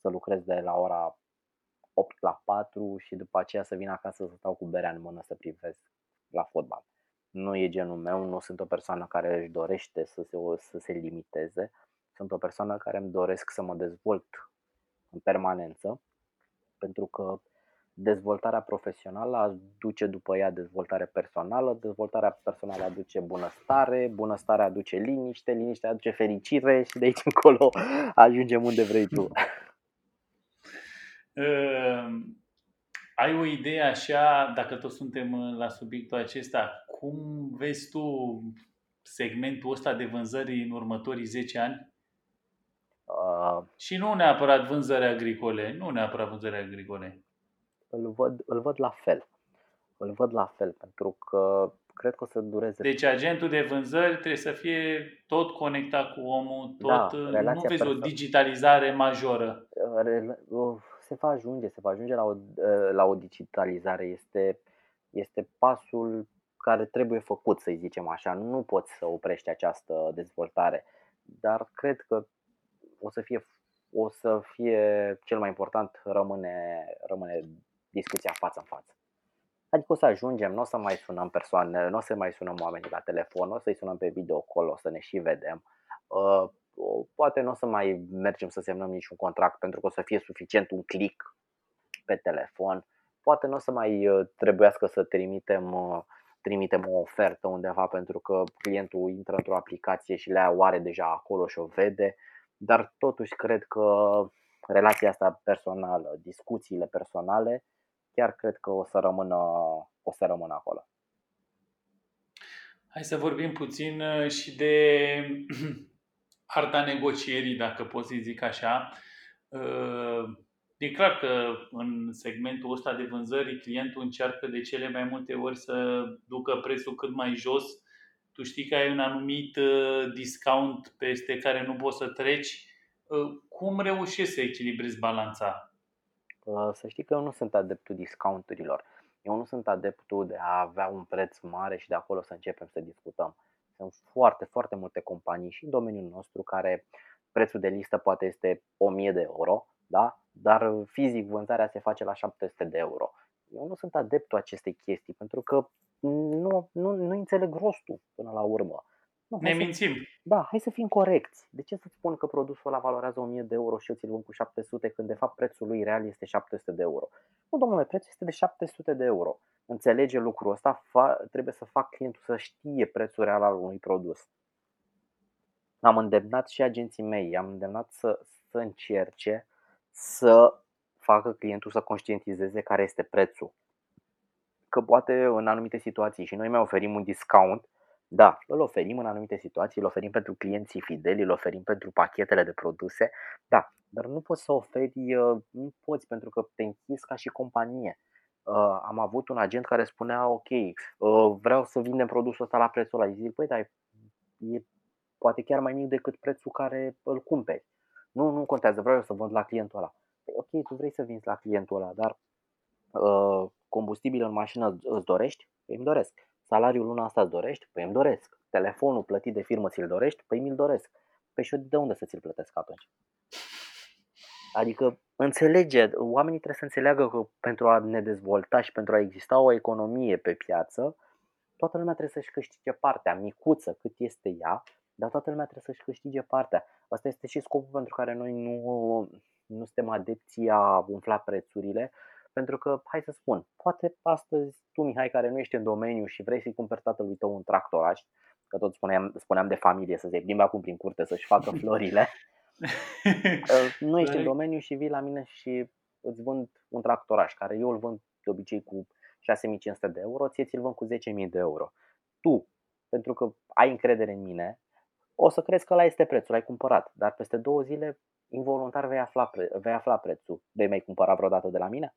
să lucrez de la ora 8 la 4 și după aceea să vin acasă să stau cu berea în mână să privesc la fotbal. Nu e genul meu, nu sunt o persoană care își dorește să se, să se limiteze, sunt o persoană care îmi doresc să mă dezvolt în permanență, pentru că dezvoltarea profesională aduce după ea dezvoltare personală, dezvoltarea personală aduce bunăstare, bunăstarea aduce liniște, liniștea aduce fericire și de aici încolo ajungem unde vrei tu. Uh, ai o idee așa, dacă tot suntem la subiectul acesta, cum vezi tu segmentul ăsta de vânzări în următorii 10 ani? Uh, și nu neapărat vânzări agricole, nu neapărat vânzări agricole îl văd, îl văd la fel. Îl văd la fel pentru că cred că o să dureze. Deci agentul de vânzări trebuie să fie tot conectat cu omul, tot, da, nu vezi perso- o digitalizare majoră. Se va ajunge, se va ajunge la o, la o digitalizare. Este, este pasul care trebuie făcut, să zicem așa. Nu poți să oprești această dezvoltare, dar cred că o să fie o să fie cel mai important rămâne, rămâne discuția față în față. Adică o să ajungem, nu o să mai sunăm persoane, nu o să mai sunăm oamenii la telefon, o să-i sunăm pe video call, o să ne și vedem. Uh, poate nu o să mai mergem să semnăm niciun contract pentru că o să fie suficient un click pe telefon. Poate nu o să mai uh, trebuiască să trimitem, uh, trimitem o ofertă undeva pentru că clientul intră într-o aplicație și le are deja acolo și o vede. Dar totuși cred că relația asta personală, discuțiile personale chiar cred că o să rămână, o să rămână acolo. Hai să vorbim puțin uh, și de arta negocierii, dacă pot să zic așa. Uh, e clar că în segmentul ăsta de vânzări, clientul încearcă de cele mai multe ori să ducă prețul cât mai jos. Tu știi că ai un anumit uh, discount peste care nu poți să treci. Cum reușești să echilibrezi balanța? Să știi că eu nu sunt adeptul discounturilor. Eu nu sunt adeptul de a avea un preț mare și de acolo să începem să discutăm. Sunt foarte, foarte multe companii și în domeniul nostru care prețul de listă poate este 1000 de euro, da? dar fizic vânzarea se face la 700 de euro. Eu nu sunt adeptul acestei chestii pentru că nu, nu, nu înțeleg rostul până la urmă. Nu, ne mințim. Să, da, hai să fim corecți. De ce să-ți spun că produsul ăla valorează 1000 de euro și eu ți-l vând cu 700 când de fapt prețul lui real este 700 de euro? Nu, domnule, prețul este de 700 de euro. Înțelege lucrul ăsta, fa- trebuie să fac clientul să știe prețul real al unui produs. Am îndemnat și agenții mei, am îndemnat să, să încerce să facă clientul să conștientizeze care este prețul. Că poate în anumite situații și noi mai oferim un discount da, îl oferim în anumite situații, îl oferim pentru clienții fideli, îl oferim pentru pachetele de produse, da, dar nu poți să oferi, uh, nu poți pentru că te închizi ca și companie. Uh, am avut un agent care spunea, ok, uh, vreau să vindem produsul ăsta la prețul ăla. zic, păi, dar e poate chiar mai mic decât prețul care îl cumperi. Nu, nu contează, vreau eu să vând la clientul ăla. Păi, ok, tu vrei să vinzi la clientul ăla, dar uh, combustibil în mașină îți dorești? Păi îmi doresc. Salariul luna asta îți dorești? Păi îmi doresc. Telefonul plătit de firmă ți-l dorești? Păi mi-l doresc. Păi și eu de unde să ți-l plătesc atunci? Adică înțelege, oamenii trebuie să înțeleagă că pentru a ne dezvolta și pentru a exista o economie pe piață, toată lumea trebuie să-și câștige partea, micuță cât este ea, dar toată lumea trebuie să-și câștige partea. Asta este și scopul pentru care noi nu, nu suntem adepții a umfla prețurile, pentru că, hai să spun, poate astăzi tu, Mihai, care nu ești în domeniu și vrei să-i cumperi tatălui tău un tractoraș, că tot spuneam, spuneam de familie, să se plimbe acum prin curte să-și facă florile, nu ești în domeniu și vii la mine și îți vând un tractoraș, care eu îl vând de obicei cu 6500 de euro, ție ți-l vând cu 10.000 de euro. Tu, pentru că ai încredere în mine, o să crezi că la este prețul, l-ai cumpărat, dar peste două zile involuntar vei afla, pre- vei afla prețul. Vei mai cumpăra vreodată de la mine?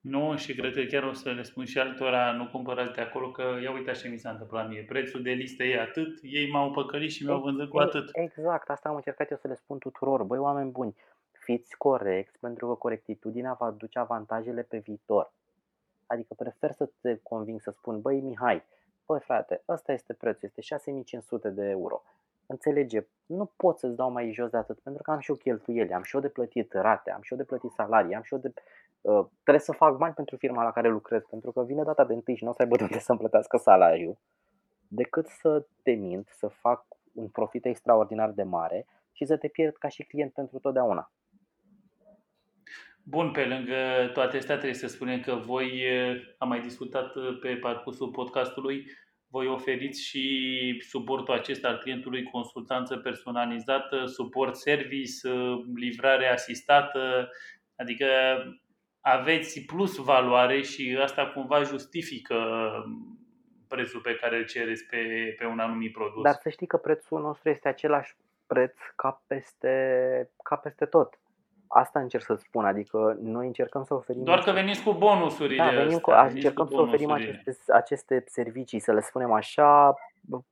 Nu, și cred că chiar o să le spun și altora, nu cumpărați de acolo, că ia uite așa mi s-a întâmplat mie. Prețul de listă e atât, ei m-au păcălit și mi-au vândut cu atât. Exact, asta am încercat eu să le spun tuturor. Băi, oameni buni, fiți corecți pentru că corectitudinea va aduce avantajele pe viitor. Adică prefer să te conving să spun, băi Mihai, băi frate, ăsta este prețul, este 6500 de euro. Înțelege, nu pot să-ți dau mai jos de atât, pentru că am și eu cheltuieli, am și eu de plătit rate, am și eu de plătit salarii, am și eu de... Uh, trebuie să fac bani pentru firma la care lucrez, pentru că vine data de întâi și nu o să aibă de unde să-mi plătească salariu, decât să te mint, să fac un profit extraordinar de mare și să te pierd ca și client pentru totdeauna. Bun, pe lângă toate astea trebuie să spunem că voi, am mai discutat pe parcursul podcastului, voi oferiți și suportul acesta al clientului, consultanță personalizată, suport service, livrare asistată, adică aveți plus valoare și asta cumva justifică prețul pe care îl cereți pe, pe un anumit produs. Dar să știi că prețul nostru este același preț ca peste, ca peste tot. Asta încerc să spun, adică noi încercăm să oferim... Doar că veniți cu bonusurile Da, venim cu, astea, încercăm cu să oferim aceste, aceste servicii, să le spunem așa,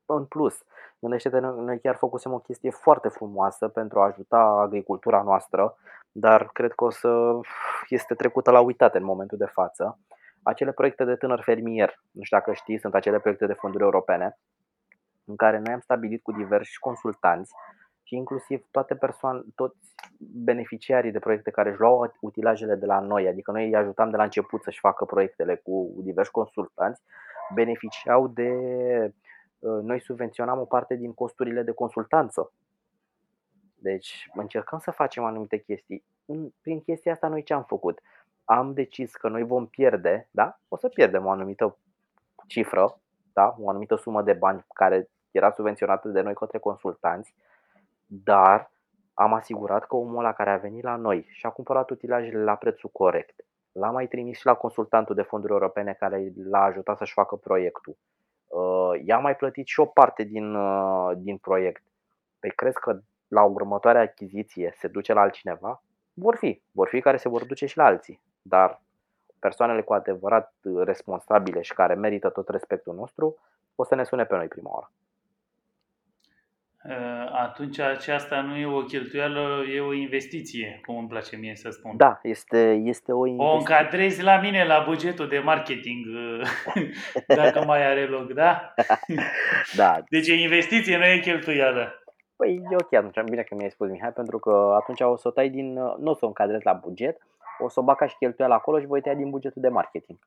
în plus. Gândește-te, noi chiar făcusem o chestie foarte frumoasă pentru a ajuta agricultura noastră, dar cred că o să este trecută la uitate în momentul de față. Acele proiecte de tânăr fermier, nu știu dacă știi, sunt acele proiecte de fonduri europene, în care noi am stabilit cu diversi consultanți și inclusiv toate persoane, toți beneficiarii de proiecte care își luau utilajele de la noi, adică noi îi ajutam de la început să-și facă proiectele cu diversi consultanți, beneficiau de. Uh, noi subvenționam o parte din costurile de consultanță. Deci încercăm să facem anumite chestii. Prin chestia asta noi ce am făcut? Am decis că noi vom pierde, da? O să pierdem o anumită cifră, da? o anumită sumă de bani care era subvenționată de noi către consultanți, dar am asigurat că omul ăla care a venit la noi și a cumpărat utilajele la prețul corect, l-a mai trimis și la consultantul de fonduri europene care l-a ajutat să-și facă proiectul. Uh, i-a mai plătit și o parte din, uh, din proiect. Păi crezi că la următoarea achiziție se duce la altcineva? Vor fi. Vor fi care se vor duce și la alții. Dar persoanele cu adevărat responsabile și care merită tot respectul nostru o să ne sune pe noi prima oară. Uh, atunci aceasta nu e o cheltuială, e o investiție, cum îmi place mie să spun. Da, este, este o investiție. O încadrezi la mine la bugetul de marketing, uh, dacă mai are loc, da? da. Deci e investiție, nu e cheltuială. Păi e ok atunci, bine că mi-ai spus Mihai, pentru că atunci o să o tai din, nu o să o încadrezi la buget, o să o bag ca și cheltuială acolo și voi tăia din bugetul de marketing.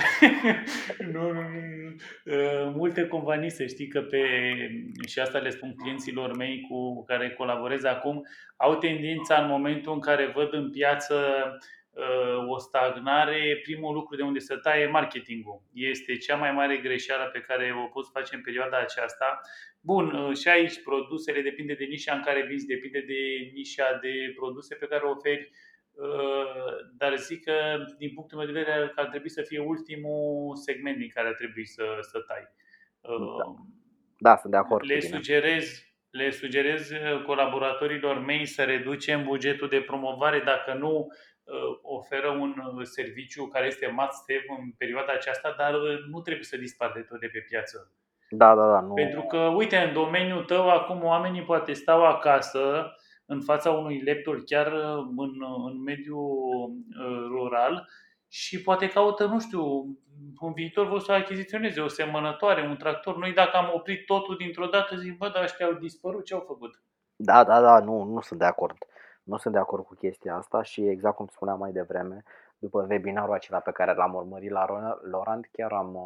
nu, nu, nu. Uh, multe companii, să știi că pe, și asta le spun clienților mei cu care colaborez acum, au tendința în momentul în care văd în piață uh, o stagnare, primul lucru de unde să taie marketingul. Este cea mai mare greșeală pe care o poți face în perioada aceasta. Bun, uh, și aici produsele depinde de nișa în care vinzi, depinde de nișa de produse pe care o oferi Uh, dar zic că, din punctul meu de vedere, că ar trebui să fie ultimul segment din care ar trebui să, să tai. Uh, da. da, sunt de acord. Le sugerez, le sugerez colaboratorilor mei să reducem bugetul de promovare dacă nu uh, oferă un serviciu care este must have în perioada aceasta, dar nu trebuie să dispar de tot de pe piață. Da, da, da. Nu... Pentru că, uite, în domeniul tău, acum oamenii poate stau acasă în fața unui laptop chiar uh, în, uh, în mediul uh, rural și poate caută, nu știu, în viitor vor să achiziționeze o semănătoare, un tractor. Noi dacă am oprit totul dintr-o dată, zic, bă, dar ăștia au dispărut, ce au făcut? Da, da, da, nu, nu sunt de acord. Nu sunt de acord cu chestia asta și exact cum spuneam mai devreme, după webinarul acela pe care l-am urmărit la Lorand, chiar am,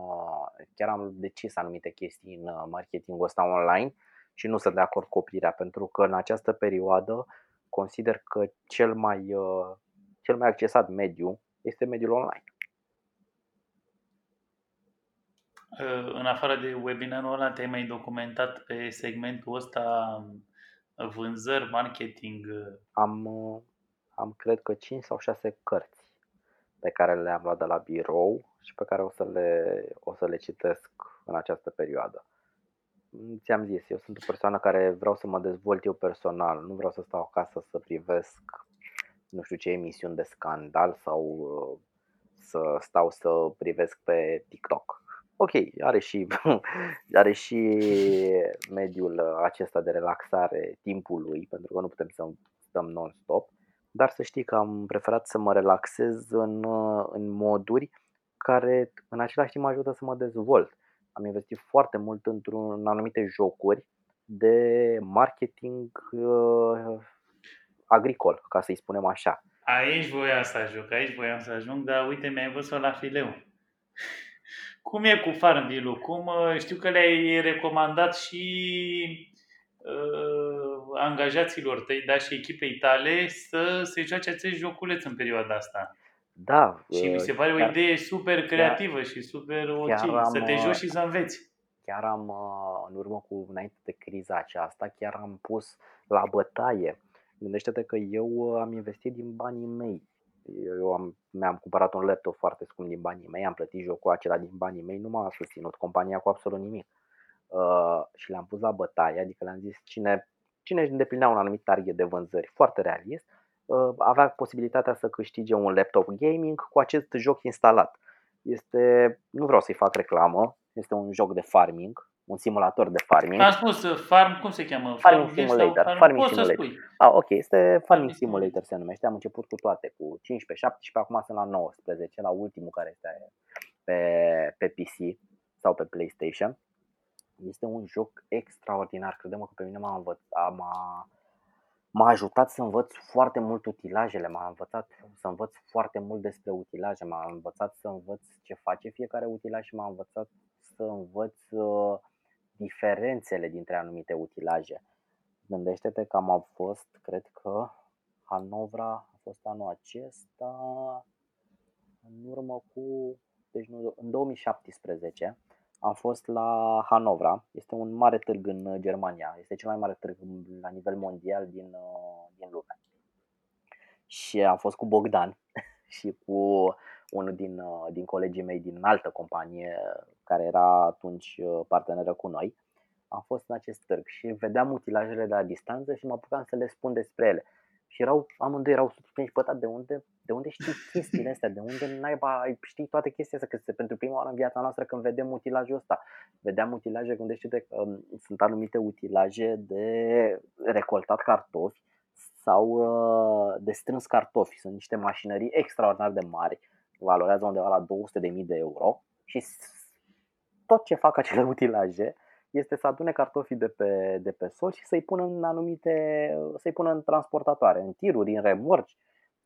chiar am decis anumite chestii în marketingul ăsta online și nu sunt de acord cu oprirea, pentru că în această perioadă consider că cel mai, uh, cel mai accesat mediu este mediul online. Uh, în afară de webinarul ăla, te-ai mai documentat pe segmentul ăsta uh, vânzări, marketing? Am, am cred că 5 sau 6 cărți pe care le-am luat de la birou și pe care o să le, o să le citesc în această perioadă ți-am zis, eu sunt o persoană care vreau să mă dezvolt eu personal, nu vreau să stau acasă să privesc nu știu ce emisiuni de scandal sau uh, să stau să privesc pe TikTok. Ok, are și, are și mediul acesta de relaxare timpului, pentru că nu putem să stăm non-stop, dar să știi că am preferat să mă relaxez în, în moduri care în același timp mă ajută să mă dezvolt am investit foarte mult într-un anumite jocuri de marketing uh, agricol, ca să-i spunem așa. Aici voiam să ajung, aici voiam să ajung, dar uite, mi-ai văzut la fileu. Cum e cu Farmville? Cum uh, știu că le-ai recomandat și uh, angajaților tăi, dar și echipei tale să se joace acest joculeț în perioada asta. Da. Și mi se pare o chiar- idee super creativă și super ok. chiar am, Să te uh, joci și să înveți. chiar am, uh, în urmă cu, înainte de criza aceasta, chiar am pus la bătaie. Gândește-te că eu uh, am investit din banii mei. Eu am, mi-am cumpărat un laptop foarte scump din banii mei, am plătit jocul acela din banii mei, nu m-a susținut compania cu absolut nimic. Uh, și le-am pus la bătaie, adică le-am zis cine, cine își îndeplinea un anumit target de vânzări foarte realist, uh, avea posibilitatea să câștige un laptop gaming cu acest joc instalat. Este, nu vreau să-i fac reclamă, este un joc de farming, un simulator de farming. Am spus, uh, Farm, cum se cheamă? Farming Farmville sau Simulator, Farm? Farming Poți să Simulator. spui. Ah, ok, este Farming Farming Simulator se numește. Am început cu toate, cu 15, 17, acum sunt la 19, la ultimul care este pe, pe PC sau pe PlayStation. Este un joc extraordinar, credem că pe mine m-a, învățat, m-a, m-a ajutat să învăț foarte mult utilajele, m-a învățat să învăț foarte mult despre utilaje, m-a învățat să învăț ce face fiecare utilaj și m-a învățat să învăț uh, diferențele dintre anumite utilaje. Gândește-te că am fost, cred că Hanovra a fost anul acesta, în urmă cu, deci nu, în 2017 am fost la Hanovra, este un mare târg în uh, Germania, este cel mai mare târg la nivel mondial din, uh, din lume. Și am fost cu Bogdan și cu unul din, uh, din colegii mei din altă companie care era atunci uh, parteneră cu noi. Am fost în acest târg și vedeam utilajele de la distanță și mă apucam să le spun despre ele. Și erau, amândoi erau surprinși, bă, dar de unde, de unde știi chestiile astea? De unde naiba ai- știi toate chestiile astea? Că este pentru prima oară în viața noastră când vedem utilajul ăsta. Vedeam utilaje, gândește-te că um, sunt anumite utilaje de recoltat cartofi sau uh, de strâns cartofi. Sunt niște mașinării extraordinar de mari, valorează undeva la 200.000 de euro și s- tot ce fac acele utilaje este să adune cartofii de pe, de pe sol și să-i pună în anumite, să-i pună în transportatoare, în tiruri, în remorci.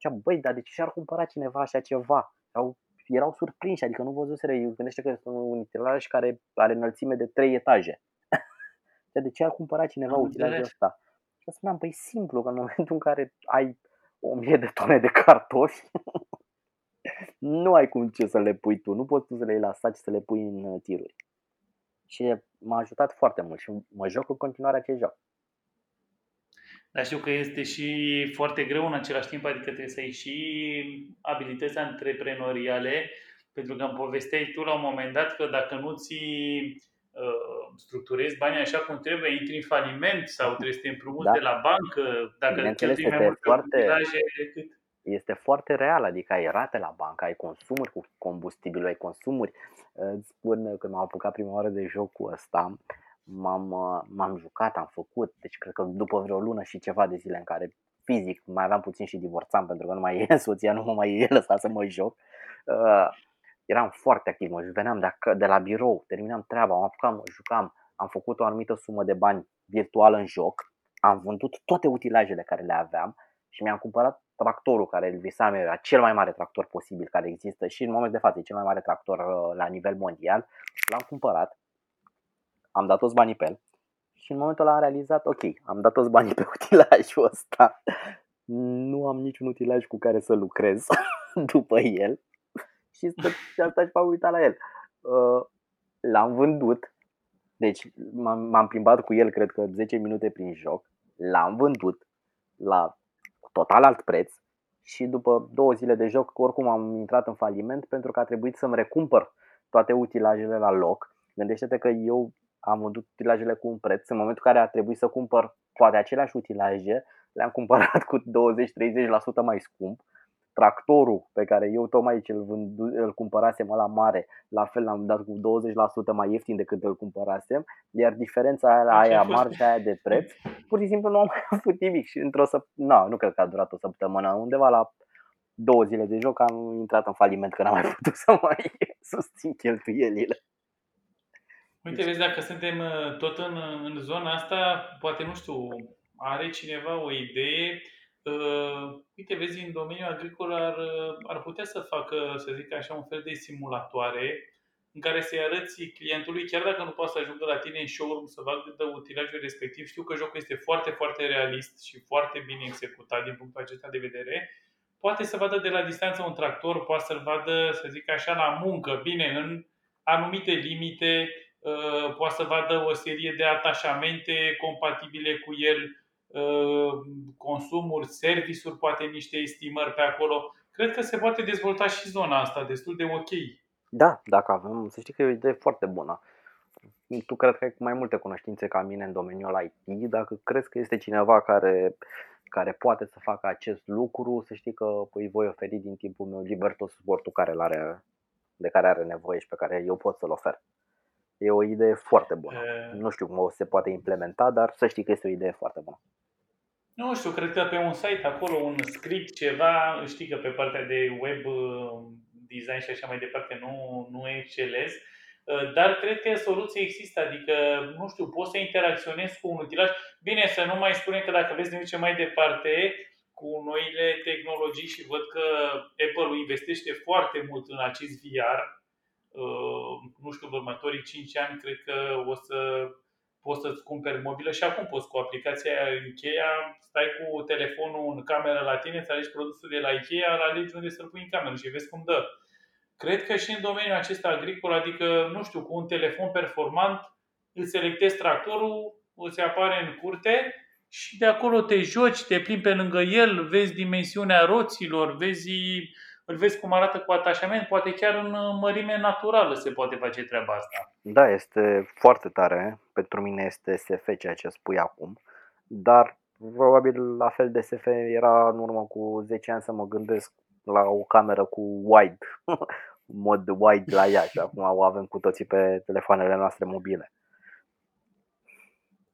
Zicea, băi, dar de ce și-ar cumpăra cineva așa ceva? Erau, erau surprinși, adică nu văzuseră, eu gândește că este un utilaj care are înălțime de 3 etaje. Zicea, de ce ar cumpăra cineva Am utilajul înțeles. ăsta? Și eu spuneam, păi simplu, că în momentul în care ai o mie de tone de cartofi, nu ai cum ce să le pui tu, nu poți tu să le iei la saci să le pui în uh, tiruri. Și m-a ajutat foarte mult și mă joc în continuare acest joc. Dar știu că este și foarte greu în același timp, adică trebuie să ai și abilități antreprenoriale, pentru că îmi povesteai tu la un moment dat că dacă nu ți uh, structurezi banii așa cum trebuie, intri în faliment sau trebuie să te împrumuți Da. de la bancă, dacă Bineînțeles, cheltui mai este mult pe foarte- utilaje decât... Este foarte real, adică ai rate la bancă, ai consumuri cu combustibil, ai consumuri. Îți spun că m-am apucat prima oară de jocul ăsta, m-am, uh, m-am jucat, am făcut, deci cred că după vreo lună și ceva de zile în care fizic mai aveam puțin și divorțam pentru că nu mai e soția, nu mă mai lăsa să mă joc. Uh, eram foarte activ, mă veneam de, ac- de la birou, terminam treaba, mă apucam, mă jucam, am făcut o anumită sumă de bani virtual în joc, am vândut toate utilajele care le aveam și mi-am cumpărat tractorul care îl visam eu, era cel mai mare tractor posibil care există și în momentul de față e cel mai mare tractor uh, la nivel mondial. L-am cumpărat, am dat toți banii pe el. Și în momentul ăla am realizat, ok, am dat toți banii pe utilajul ăsta, nu am niciun utilaj cu care să lucrez după el. Și stă- și asta și m-am uitat la el. Uh, L-am vândut, deci m-am, m-am plimbat cu el cred că 10 minute prin joc, l-am vândut la total alt preț. Și după două zile de joc oricum am intrat în faliment pentru că a trebuit să-mi recumpăr toate utilajele la loc. Gândește-te că eu am vândut utilajele cu un preț, în momentul în care a trebuit să cumpăr poate aceleași utilaje, le-am cumpărat cu 20-30% mai scump. Tractorul pe care eu tocmai ce îl, vându, îl cumpărasem la mare, la fel l-am dat cu 20% mai ieftin decât îl cumpărasem, iar diferența aia, Așa aia a fost. marja aia de preț, pur și simplu nu am mai avut nimic și într-o săptămână, no, nu cred că a durat o săptămână, undeva la două zile de joc am intrat în faliment că n-am mai putut să mai susțin cheltuielile. Uite, vezi, dacă suntem uh, tot în, în zona asta, poate, nu știu, are cineva o idee? Uh, uite, vezi, în domeniul agricol ar, ar putea să facă, să zic așa, un fel de simulatoare în care să-i arăți clientului, chiar dacă nu poate să ajungă la tine în showroom să vadă utilajul respectiv, știu că jocul este foarte, foarte realist și foarte bine executat din punctul acesta de vedere, poate să vadă de la distanță un tractor, poate să-l vadă, să zic așa, la muncă, bine, în anumite limite, uh, poate să vadă o serie de atașamente compatibile cu el, uh, consumuri, servisuri, poate niște estimări pe acolo. Cred că se poate dezvolta și zona asta destul de ok. Da, dacă avem, să știi că e o idee foarte bună. Tu cred că ai mai multe cunoștințe ca mine în domeniul IT, dacă crezi că este cineva care, care poate să facă acest lucru, să știi că îi voi oferi din timpul meu liber tot suportul care are, de care are nevoie și pe care eu pot să-l ofer. E o idee foarte bună. E... Nu știu cum o se poate implementa, dar să știi că este o idee foarte bună. Nu știu, cred că pe un site acolo, un script, ceva, știi că pe partea de web design și așa mai departe nu, nu excelez, uh, dar cred că soluția există, adică, nu știu, poți să interacționezi cu un utilaj. Bine, să nu mai spunem că dacă vezi ce mai departe, cu noile tehnologii și văd că Apple investește foarte mult în acest VR, uh, nu știu, în următorii 5 ani, cred că o să poți să-ți cumperi mobilă și acum poți cu aplicația Ikea, stai cu telefonul în cameră la tine, îți alegi produsul de la Ikea, îl alegi unde să-l pui în cameră și vezi cum dă. Cred că și în domeniul acesta agricol, adică, nu știu, cu un telefon performant, îți selectezi tractorul, îți apare în curte și de acolo te joci, te plimbi pe lângă el, vezi dimensiunea roților, vezi, îl vezi cum arată cu atașament, poate chiar în mărime naturală se poate face treaba asta. Da, este foarte tare. Pentru mine este SF ceea ce spui acum, dar probabil la fel de SF era în urmă cu 10 ani să mă gândesc la o cameră cu wide, mod wide la ea și acum o avem cu toții pe telefoanele noastre mobile.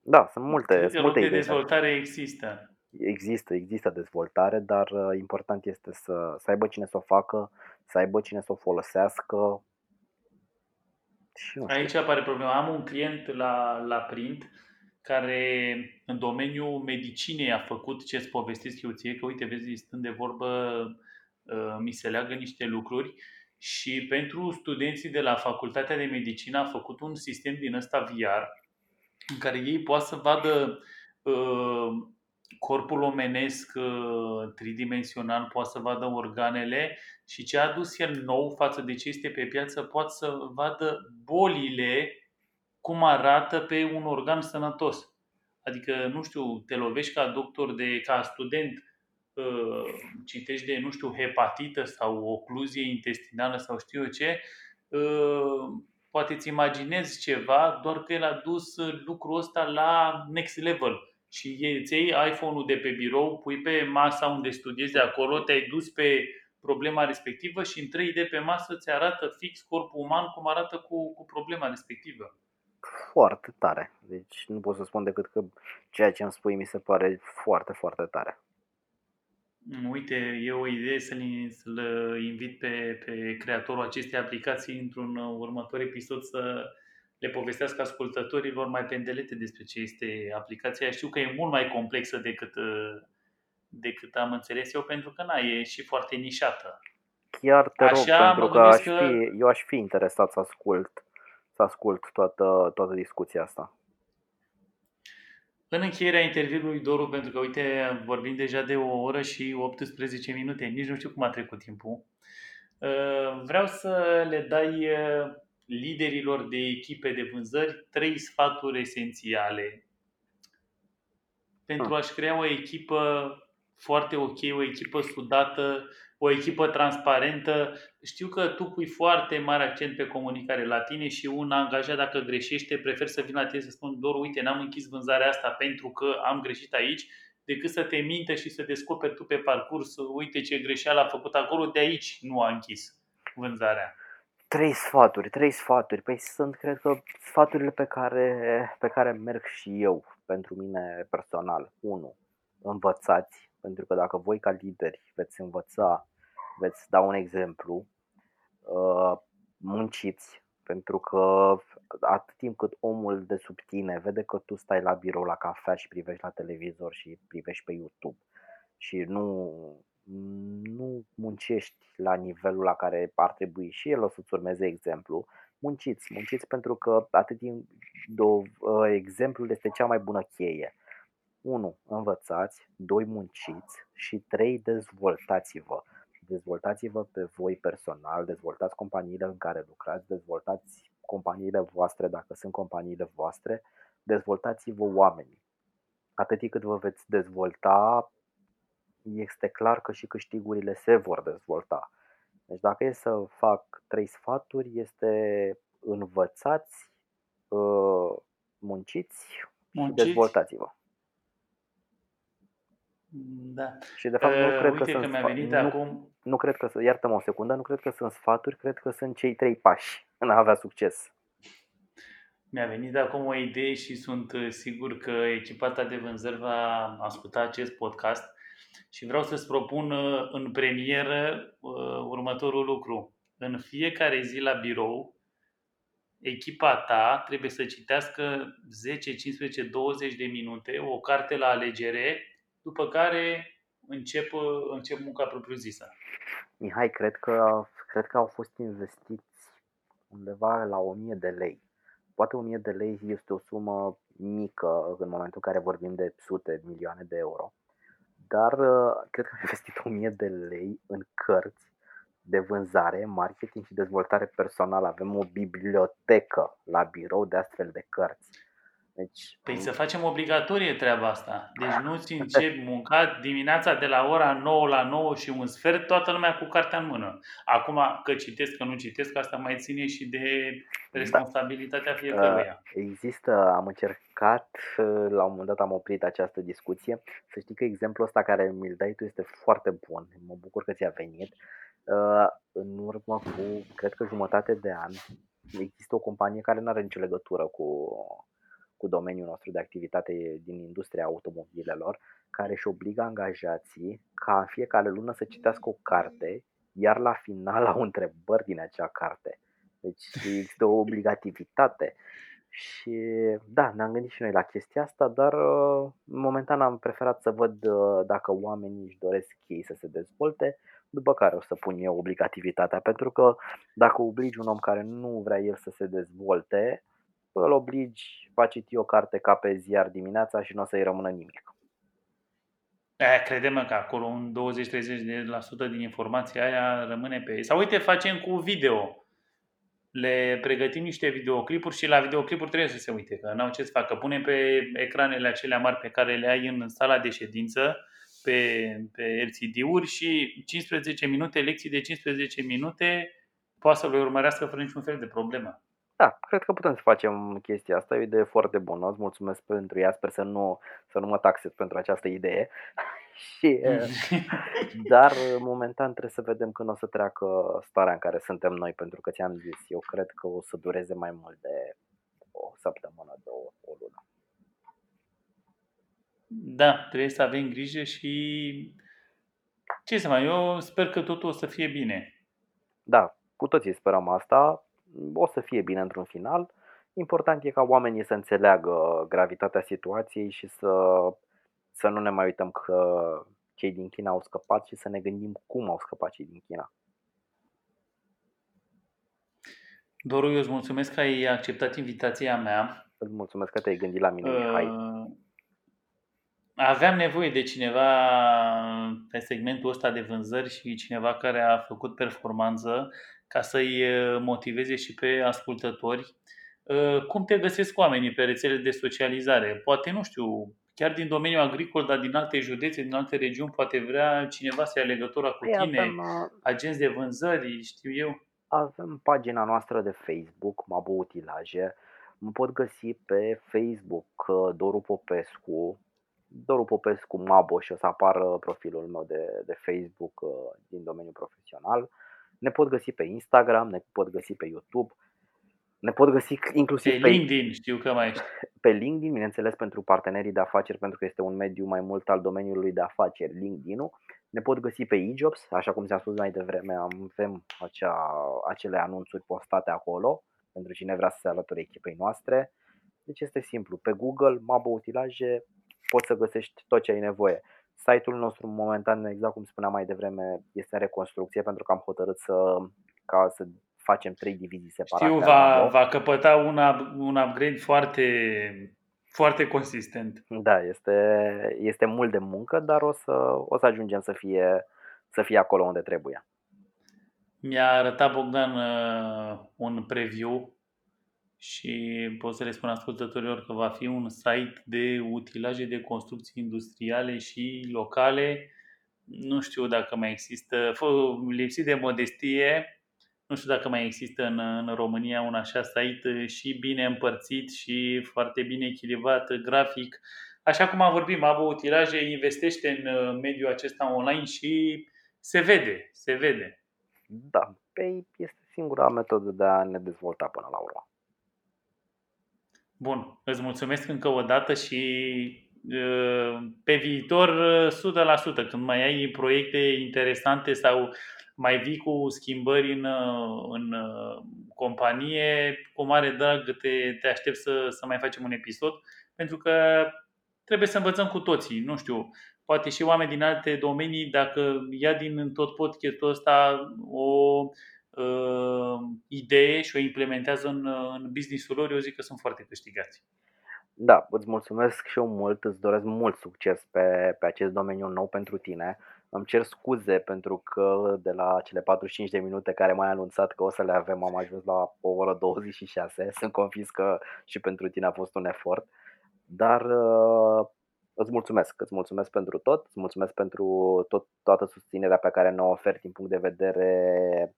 Da, sunt multe, sunt multe de idei. dezvoltare există. Există, există dezvoltare, dar uh, important este să, să aibă cine să o facă, să aibă cine să o folosească. Și Aici apare problema. Am un client la, la print care în domeniul medicinei a făcut ce îți povestesc eu ție, că uite, vezi, stând de vorbă, uh, mi se leagă niște lucruri și pentru studenții de la Facultatea de Medicină a făcut un sistem din ăsta VR în care ei poate să vadă uh, corpul omenesc uh, tridimensional, poate să vadă organele și ce a adus el nou față de ce este pe piață, poate să vadă bolile cum arată pe un organ sănătos. Adică, nu știu, te lovești ca doctor, de, ca student, uh, citești de, nu știu, hepatită sau ocluzie intestinală sau știu eu ce, uh, poate îți imaginezi ceva, doar că el a dus lucrul ăsta la next level. Și îți iei iPhone-ul de pe birou, pui pe masa unde studiezi de acolo, te-ai dus pe problema respectivă și în 3D pe masă ți arată fix corpul uman cum arată cu, cu problema respectivă foarte tare. Deci nu pot să spun decât că ceea ce îmi spui mi se pare foarte, foarte tare. Uite, e o idee să-l, să invit pe, pe creatorul acestei aplicații într-un următor episod să le povestească ascultătorilor mai pendelete despre ce este aplicația. Știu că e mult mai complexă decât, decât am înțeles eu, pentru că na, e și foarte nișată. Chiar te rog, Așa, pentru că, aș că... Fi, eu aș fi interesat să ascult să ascult toată, toată discuția asta. În încheierea interviului, Doru, pentru că, uite, vorbim deja de o oră și 18 minute, nici nu știu cum a trecut timpul, uh, vreau să le dai uh, liderilor de echipe de vânzări trei sfaturi esențiale pentru ah. a-și crea o echipă foarte ok, o echipă sudată, o echipă transparentă. Știu că tu pui foarte mare accent pe comunicare la tine și un angajat dacă greșește prefer să vină la tine să spun doar uite, n-am închis vânzarea asta pentru că am greșit aici, decât să te minte și să descoperi tu pe parcurs, uite ce greșeală a făcut acolo, de aici nu a închis vânzarea. Trei sfaturi, trei sfaturi. Păi sunt, cred că, sfaturile pe care, pe care merg și eu pentru mine personal. 1. Învățați pentru că dacă voi ca lideri veți învăța, veți da un exemplu, uh, munciți, Pentru că atât timp cât omul de sub tine vede că tu stai la birou la cafea și privești la televizor și privești pe YouTube și nu, nu muncești la nivelul la care ar trebui și el o să-ți urmeze exemplu, munciți, munciți pentru că atât timp do, ă, exemplul este cea mai bună cheie. 1. Învățați, 2. Munciți și 3. Dezvoltați-vă. Dezvoltați-vă pe voi personal, dezvoltați companiile în care lucrați, dezvoltați companiile voastre dacă sunt companiile voastre, dezvoltați-vă oamenii. Atât cât vă veți dezvolta, este clar că și câștigurile se vor dezvolta. Deci dacă e să fac trei sfaturi, este învățați, ă, munciți, munciți. și dezvoltați-vă. Da. Și de fapt nu uh, cred uite că, că sunt mi-a venit nu, acum... nu cred că, iartă-mă o secundă, nu cred că sunt sfaturi, cred că sunt cei trei pași în a avea succes. Mi-a venit acum o idee și sunt uh, sigur că echipa ta de vânzări va asculta acest podcast și vreau să-ți propun uh, în premieră următorul lucru. În fiecare zi la birou, echipa ta trebuie să citească 10, 15, 20 de minute o carte la alegere după care încep, încep munca propriu-zisă. Mihai, cred că, cred că au fost investiți undeva la 1000 de lei. Poate 1000 de lei este o sumă mică în momentul în care vorbim de sute milioane de euro, dar uh, cred că au investit 1000 de lei în cărți de vânzare, marketing și dezvoltare personală. Avem o bibliotecă la birou de astfel de cărți. Deci, păi să facem obligatorie treaba asta. Deci nu ți începi munca dimineața de la ora 9 la 9 și un sfert, toată lumea cu cartea în mână. Acum că citesc, că nu citesc, asta mai ține și de responsabilitatea da. fiecăruia. Există, am încercat, la un moment dat am oprit această discuție. Să știi că exemplul ăsta care mi-l dai tu este foarte bun. Mă bucur că ți-a venit. În urmă cu, cred că jumătate de an, există o companie care nu are nicio legătură cu cu domeniul nostru de activitate din industria automobilelor, care își obligă angajații ca în fiecare lună să citească o carte, iar la final au întrebări din acea carte. Deci există o obligativitate. Și da, ne-am gândit și noi la chestia asta, dar uh, momentan am preferat să văd uh, dacă oamenii își doresc ei să se dezvolte, după care o să pun eu obligativitatea, pentru că dacă obligi un om care nu vrea el să se dezvolte, îl obligi, va citi o carte ca pe ziar dimineața și nu o să-i rămână nimic. Aia, crede-mă că acolo un 20-30% din informația aia rămâne pe ei. Sau uite, facem cu video. Le pregătim niște videoclipuri și la videoclipuri trebuie să se uite, că n-au ce să facă. Punem pe ecranele acelea mari pe care le ai în sala de ședință, pe, pe LCD-uri și 15 minute, lecții de 15 minute, poate să le urmărească fără niciun fel de problemă. Da, cred că putem să facem chestia asta, e o idee foarte bună, îți mulțumesc pentru ea, sper să nu, să nu mă taxez pentru această idee. Și, dar momentan trebuie să vedem când o să treacă starea în care suntem noi, pentru că ți-am zis, eu cred că o să dureze mai mult de o săptămână, două, o lună. Da, trebuie să avem grijă și ce să mai, eu sper că totul o să fie bine. Da, cu toții sperăm asta o să fie bine într-un final. Important e ca oamenii să înțeleagă gravitatea situației și să, să nu ne mai uităm că cei din China au scăpat și să ne gândim cum au scăpat cei din China. Doru, eu îți mulțumesc că ai acceptat invitația mea. Îți mulțumesc că te-ai gândit la mine, uh, Mihai. Aveam nevoie de cineva pe segmentul ăsta de vânzări și cineva care a făcut performanță ca să-i motiveze și pe ascultători. Cum te găsesc oamenii pe rețele de socializare? Poate, nu știu, chiar din domeniul agricol, dar din alte județe, din alte regiuni, poate vrea cineva să ia legătura cu păi tine, avem, agenți de vânzări, știu eu. Avem pagina noastră de Facebook, Mabo Utilaje. Mă pot găsi pe Facebook Doru Popescu, Doru Popescu Mabo și o să apară profilul meu de, de Facebook din domeniul profesional. Ne pot găsi pe Instagram, ne pot găsi pe YouTube, ne pot găsi inclusiv pe, pe LinkedIn, știu că mai ești. Pe LinkedIn, bineînțeles, pentru partenerii de afaceri, pentru că este un mediu mai mult al domeniului de afaceri, LinkedIn-ul. Ne pot găsi pe eJobs, așa cum ți-am spus mai devreme, avem acea, acele anunțuri postate acolo. pentru cine vrea să se alăture echipei noastre. Deci este simplu, pe Google, Mabo Utilaje, poți să găsești tot ce ai nevoie. Site-ul nostru momentan, exact cum spuneam mai devreme, este în reconstrucție pentru că am hotărât să, ca să facem trei divizii separate. Știu, va, va căpăta un, un upgrade foarte, foarte consistent. Da, este, este mult de muncă, dar o să, o să ajungem să fie, să fie acolo unde trebuie. Mi-a arătat Bogdan uh, un preview și pot să le spun ascultătorilor că va fi un site de utilaje de construcții industriale și locale. Nu știu dacă mai există, lipsit de modestie, nu știu dacă mai există în, în România un așa site și bine împărțit și foarte bine echilibrat grafic. Așa cum am vorbit, Mabo Utilaje investește în uh, mediul acesta online și se vede, se vede. Da, pe este singura metodă de a ne dezvolta până la urmă. Bun, îți mulțumesc încă o dată și pe viitor 100%, când mai ai proiecte interesante sau mai vii cu schimbări în, în companie, cu mare drag te, te aștept să, să mai facem un episod, pentru că trebuie să învățăm cu toții, nu știu, poate și oameni din alte domenii, dacă ia din tot podcastul ăsta o uh, idee și o implementează în, în business-ul lor, eu zic că sunt foarte câștigați. Da, îți mulțumesc și eu mult, îți doresc mult succes pe, pe acest domeniu nou pentru tine. Îmi cer scuze pentru că de la cele 45 de minute care m-ai anunțat că o să le avem am ajuns la o oră 26. Sunt convins că și pentru tine a fost un efort. Dar uh, îți mulțumesc, îți mulțumesc pentru tot, îți mulțumesc pentru tot, toată susținerea pe care ne-o oferi din punct de vedere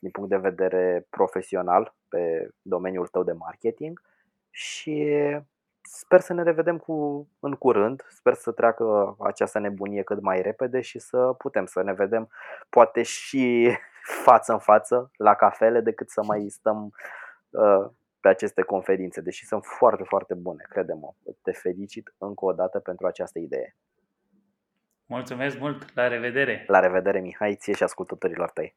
din punct de vedere profesional pe domeniul tău de marketing și sper să ne revedem cu, în curând, sper să treacă această nebunie cât mai repede și să putem să ne vedem poate și față în față la cafele decât să mai stăm uh, pe aceste conferințe, deși sunt foarte, foarte bune, crede-mă. Te felicit încă o dată pentru această idee. Mulțumesc mult, la revedere! La revedere, Mihai, ție și ascultătorilor tăi!